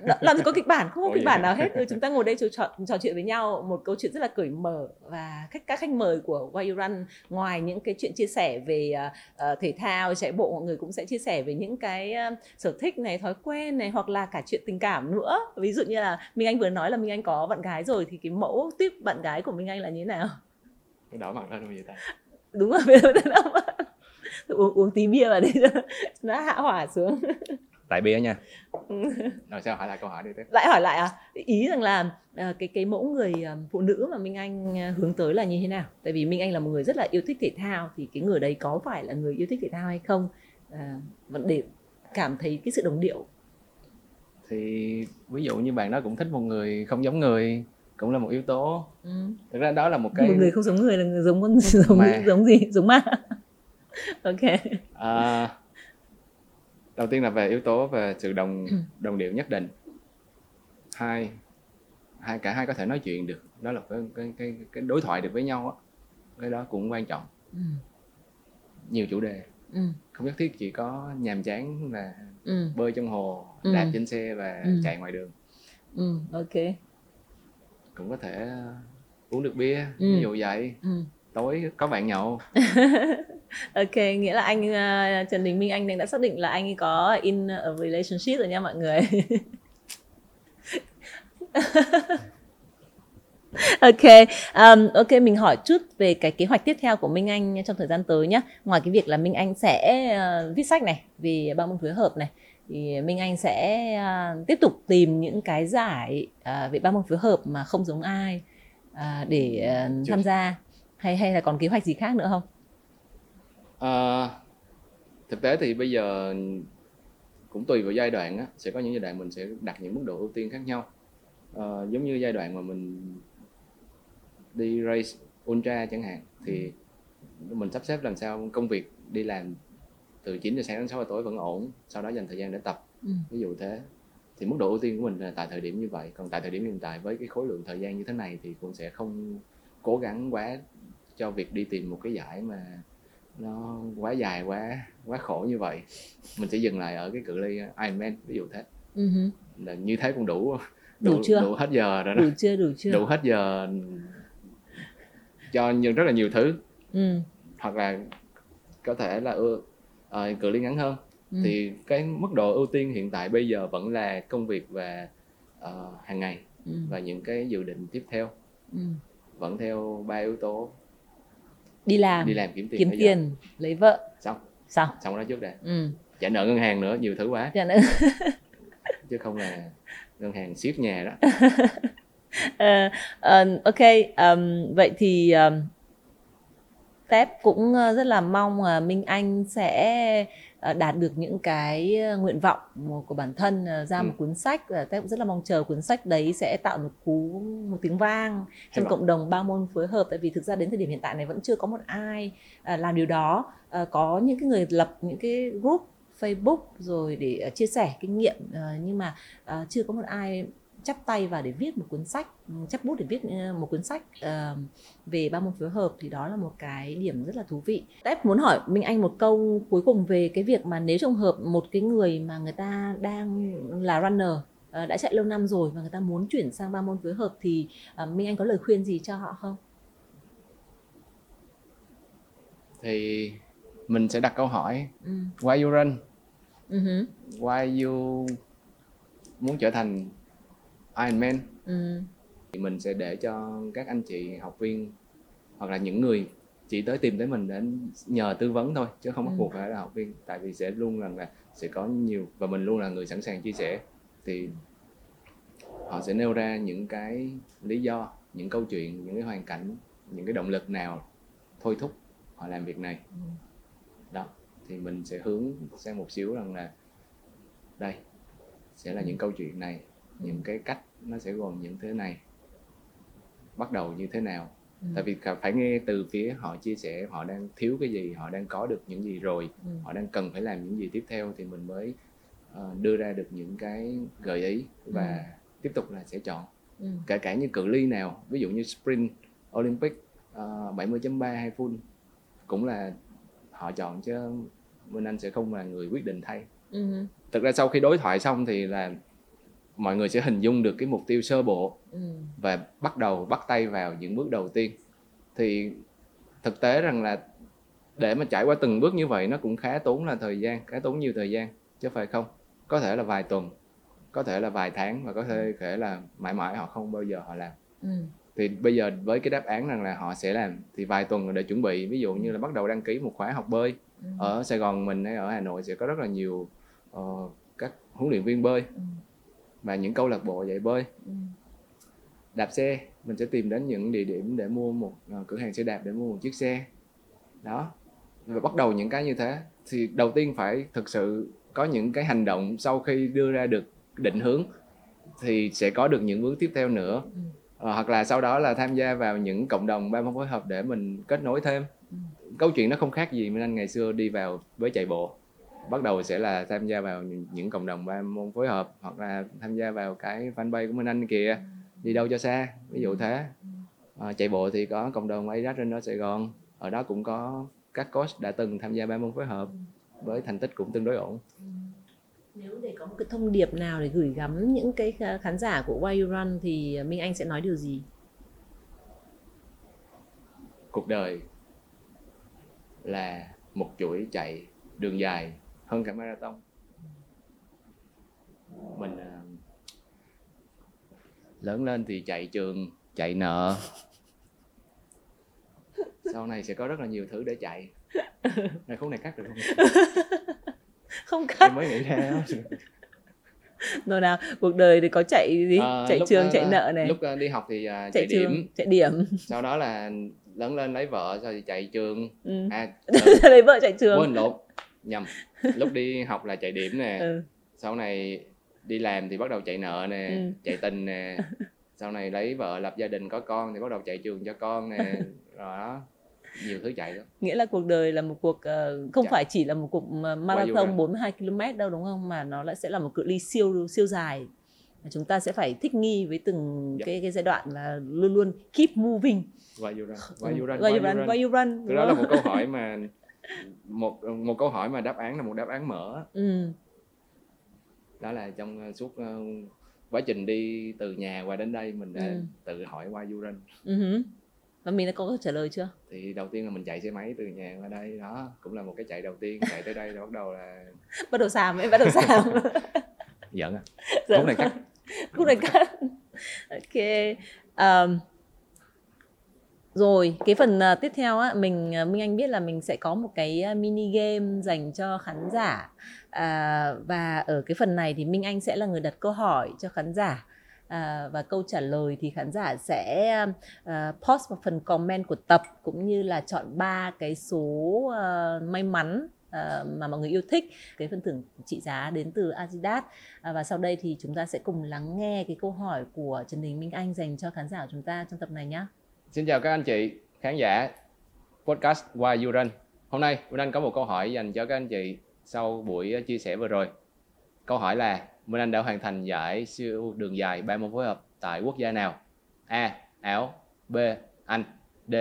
Đ- làm gì có kịch bản không có kịch bản nào hết. Ừ, chúng ta ngồi đây trò, trò, chuyện với nhau một câu chuyện rất là cởi mở và khách các khách mời của Why You Run. Ngoài những cái chuyện chia sẻ về ờ, thể thao chạy bộ mọi người cũng sẽ chia sẻ về những cái ờ, sở thích này thói quen này hoặc là cả chuyện tình cảm nữa. Ví dụ như là Minh Anh vừa nói là Minh Anh có bạn gái rồi thì cái mẫu tiếp bạn gái của Minh Anh là như thế nào? Đỏ mặt lên vậy ta? Đúng rồi bây giờ nào mà *laughs* uống, uống tí bia vào cho *laughs* nó hạ hỏa xuống. *laughs* Tại bia nha. Rồi sao hỏi lại câu hỏi đi tiếp. Lại hỏi lại à? Ý rằng là à, cái cái mẫu người à, phụ nữ mà Minh Anh à, hướng tới là như thế nào? Tại vì Minh Anh là một người rất là yêu thích thể thao thì cái người đấy có phải là người yêu thích thể thao hay không? À, để cảm thấy cái sự đồng điệu. Thì ví dụ như bạn đó cũng thích một người không giống người cũng là một yếu tố. Ừ. thực ra đó là một cái một người không giống người là người giống con giống Ma. giống gì? Giống ma *laughs* ok À, đầu tiên là về yếu tố về sự đồng *clears throat* đồng điệu nhất định hai hai cả hai có thể nói chuyện được đó là cái cái cái, cái đối thoại được với nhau á cái đó cũng quan trọng ừ. nhiều chủ đề Ừ. không nhất thiết chỉ có nhàm chán là Ừ. bơi trong hồ Ừ. đạp trên xe và Ừ. chạy ngoài đường Ừ. ok cũng có thể uống được bia Ừ. ví dụ vậy ừ. tối có bạn nhậu *laughs* Ok, nghĩa là anh uh, Trần Đình Minh Anh đã xác định là anh có in a relationship rồi nha mọi người. *laughs* ok, um, ok mình hỏi chút về cái kế hoạch tiếp theo của Minh Anh trong thời gian tới nhé. Ngoài cái việc là Minh Anh sẽ uh, viết sách này vì ba môn phối hợp này, thì Minh Anh sẽ uh, tiếp tục tìm những cái giải uh, về ba môn phối hợp mà không giống ai uh, để uh, tham gia hay hay là còn kế hoạch gì khác nữa không? Ờ, thực tế thì bây giờ cũng tùy vào giai đoạn á, sẽ có những giai đoạn mình sẽ đặt những mức độ ưu tiên khác nhau. Ờ, giống như giai đoạn mà mình đi race ultra chẳng hạn thì mình sắp xếp làm sao công việc đi làm từ 9 giờ sáng đến 6 giờ tối vẫn ổn, sau đó dành thời gian để tập, Ừ. ví dụ thế. Thì mức độ ưu tiên của mình là tại thời điểm như vậy, còn tại thời điểm hiện tại với cái khối lượng thời gian như thế này thì cũng sẽ không cố gắng quá cho việc đi tìm một cái giải mà nó quá dài quá quá khổ như vậy mình sẽ dừng lại ở cái cự ly Ironman ví dụ thế Ừ hứ. là như thế cũng đủ Đủ chưa? đủ hết giờ rồi đó đủ chưa đủ chưa đủ hết giờ cho nhiều rất là nhiều thứ ừ. hoặc là có thể là ưa ờ, cự ly ngắn hơn Ừ. thì cái mức độ ưu tiên hiện tại bây giờ vẫn là công việc và ờ, hàng ngày Ừ. và những cái dự định tiếp theo Ừ. vẫn theo ba yếu tố đi làm đi làm kiếm tiền kiếm bây giờ. tiền lấy vợ. Xong. Xong. Xong đó trước đã. Ừ. trả nợ ngân hàng nữa nhiều thứ quá. Cho nên, *laughs* chứ không là ngân hàng ship nhà đó. *laughs* Ờ, ờ, ok ờm, vậy thì um, Tép cũng ờ, rất là mong là Minh Anh sẽ đạt được những cái ờ, nguyện vọng của bản thân ờ, ra Ừ. một cuốn sách và Tép cũng rất là mong chờ cuốn sách đấy sẽ tạo một cú một tiếng vang trong vọng. cộng đồng ba môn phối hợp tại vì thực ra đến thời điểm hiện tại này vẫn chưa có một ai à, làm điều đó có những cái người lập những cái group Facebook rồi để chia sẻ kinh nghiệm nhưng mà chưa có một ai chắp tay vào để viết một cuốn sách ừ, chắp bút để viết ờ, một cuốn sách ờ, về ba môn phối hợp thì đó là một cái điểm rất là thú vị. Tép muốn hỏi Minh Anh một câu cuối cùng về cái việc mà nếu trường hợp một cái người mà người ta đang là runner ờ, đã chạy lâu năm rồi và người ta muốn chuyển sang ba môn phối hợp thì Minh Anh có lời khuyên gì cho họ không? thì mình sẽ đặt câu hỏi Ừ. why you run hứ. why you muốn trở thành Ironman Ừ. thì mình sẽ để cho các anh chị học viên hoặc là những người chỉ tới tìm tới mình để nhờ tư vấn thôi chứ không bắt Ừ. buộc phải là học viên tại vì sẽ luôn rằng là sẽ có nhiều và mình luôn là người sẵn sàng chia sẻ thì họ sẽ nêu ra những cái lý do những câu chuyện những cái hoàn cảnh những cái động lực nào thôi thúc họ làm việc này Ừ. đó thì mình sẽ hướng sang một xíu rằng là đây sẽ là những câu chuyện này những cái cách nó sẽ gồm những thế này bắt đầu như thế nào Ừ. tại vì phải nghe từ phía họ chia sẻ họ đang thiếu cái gì họ đang có được những gì rồi Ừ. họ đang cần phải làm những gì tiếp theo thì mình mới ờ, đưa ra được những cái gợi ý và tiếp tục là sẽ chọn Ừ. kể cả như cự ly nào ví dụ như sprint Olympic uh, 70.3 hay full cũng là họ chọn chứ Minh Anh sẽ không là người quyết định thay Ừ. thực ra sau khi đối thoại xong thì là mọi người sẽ hình dung được cái mục tiêu sơ bộ Ừ. và bắt đầu bắt tay vào những bước đầu tiên thì thực tế rằng là để mà trải qua từng bước như vậy nó cũng khá tốn là thời gian khá tốn nhiều thời gian chứ phải không có thể là vài tuần có thể là vài tháng và có thể thể là mãi mãi họ không bao giờ họ làm Ừ. thì bây giờ với cái đáp án rằng là họ sẽ làm thì vài tuần để chuẩn bị ví dụ như là bắt đầu đăng ký một khóa học bơi Ừ. ở Sài Gòn mình hay ở Hà Nội sẽ có rất là nhiều ờ, các huấn luyện viên bơi Ừ. và những câu lạc bộ dạy bơi? Ừ. đạp xe mình sẽ tìm đến những địa điểm để mua một ờ, cửa hàng xe đạp để mua một chiếc xe. Đó. Và bắt đầu những cái như thế. Thì đầu tiên phải thực sự có những cái hành động sau khi đưa ra được định hướng thì sẽ có được những bước tiếp theo nữa. Ừ. Ờ, hoặc là sau đó là tham gia vào những cộng đồng ba môn phối hợp để mình kết nối thêm. Ừ. câu chuyện nó không khác gì Minh Anh ngày xưa đi vào với chạy bộ bắt đầu sẽ là tham gia vào những, cộng đồng ba môn phối hợp hoặc là tham gia vào cái fanpage của Minh Anh kìa đi đâu cho xa ví dụ thế. Ờ, chạy bộ thì có cộng đồng Adidas Runner Sài Gòn ở đó cũng có các coach đã từng tham gia ba môn phối hợp với thành tích cũng tương đối ổn. Nếu để có một cái thông điệp nào để gửi gắm những cái kh- khán giả của Why You Run thì Minh Anh sẽ nói điều gì? cuộc đời là một chuỗi chạy đường dài hơn cả marathon. Mình à, lớn lên thì chạy trường chạy nợ. Sau này sẽ có rất là nhiều thứ để chạy. Này khúc này cắt được không? *laughs* Không em cắt mới nghĩ ra đó. rồi nào? Cuộc đời thì có chạy gì? À, chạy trường, chạy nợ này, lúc à, đi học thì à, chạy chạy trường, điểm. chạy điểm. sau đó là lớn lên lấy vợ sau thì chạy trường. Ừ. à *laughs* Lấy vợ chạy trường. quên lộn nhầm lúc đi học là chạy điểm nè *laughs* Ừ. sau này đi làm thì bắt đầu chạy nợ nè Ừ. chạy tình nè *laughs* sau này lấy vợ lập gia đình có con thì bắt đầu chạy trường cho con nè rồi đó nhiều thứ chạy đó Nghĩa là cuộc đời là một cuộc ờ, không Dạ. phải chỉ là một cuộc mà marathon run. 42 km đâu đúng không mà nó lại sẽ là một cự ly siêu siêu dài. Và Chúng ta sẽ phải thích nghi với từng Dạ. cái cái giai đoạn là luôn luôn keep moving. why you run why you run Why why you run? Why you run? Cái đó là một câu hỏi mà một một câu hỏi mà đáp án là một đáp án mở Ừ. đó là trong uh, suốt uh, quá trình đi từ nhà qua đến đây mình đã Ừ. tự hỏi you run Ừ. Và mình đã có trả lời chưa? thì đầu tiên là mình chạy xe máy từ nhà qua đây đó cũng là một cái chạy đầu tiên chạy tới đây rồi bắt đầu là *laughs* Bắt đầu xàm ấy, bắt đầu xàm. *laughs* giỡn à Dạ. khúc này cắt Khúc này cắt. Ok. Um, rồi, cái phần uh, tiếp theo á, mình uh, Minh Anh biết là mình sẽ có một cái à, mini game dành cho khán giả. À, và ở cái phần này thì Minh Anh sẽ là người đặt câu hỏi cho khán giả. À, và câu trả lời thì khán giả sẽ à, post vào phần comment của tập cũng như là chọn ba cái số à, may mắn à, mà mọi người yêu thích cái phần thưởng trị giá đến từ Adidas à, và sau đây thì chúng ta sẽ cùng lắng nghe cái câu hỏi của Trần Đình Minh Anh dành cho khán giả của chúng ta trong tập này nhé. Xin chào các anh chị khán giả podcast Why You Run. Hôm nay Minh Anh có một câu hỏi dành cho các anh chị sau buổi ờ, chia sẻ vừa rồi. Câu hỏi là, Minh Anh đã hoàn thành giải siêu đường dài 3 môn phối hợp tại quốc gia nào? A. Áo, B. Anh, D.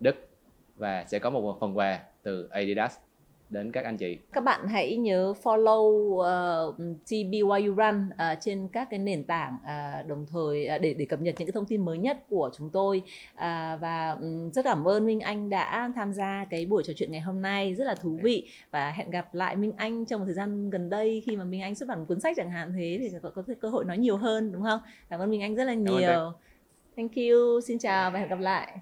Đức và sẽ có một phần quà từ Adidas đến các anh chị. Các bạn hãy nhớ follow uh, TBYU Run uh, trên các cái nền tảng uh, đồng thời uh, để để cập nhật những cái thông tin mới nhất của chúng tôi uh, và um, rất cảm ơn Minh Anh đã tham gia cái buổi trò chuyện ngày hôm nay rất là thú vị và hẹn gặp lại Minh Anh trong một thời gian gần đây khi mà Minh Anh xuất bản một cuốn sách chẳng hạn thế thì có, có cơ hội nói nhiều hơn đúng không? Cảm ơn Minh Anh rất là nhiều. Thank you, xin chào và hẹn gặp lại.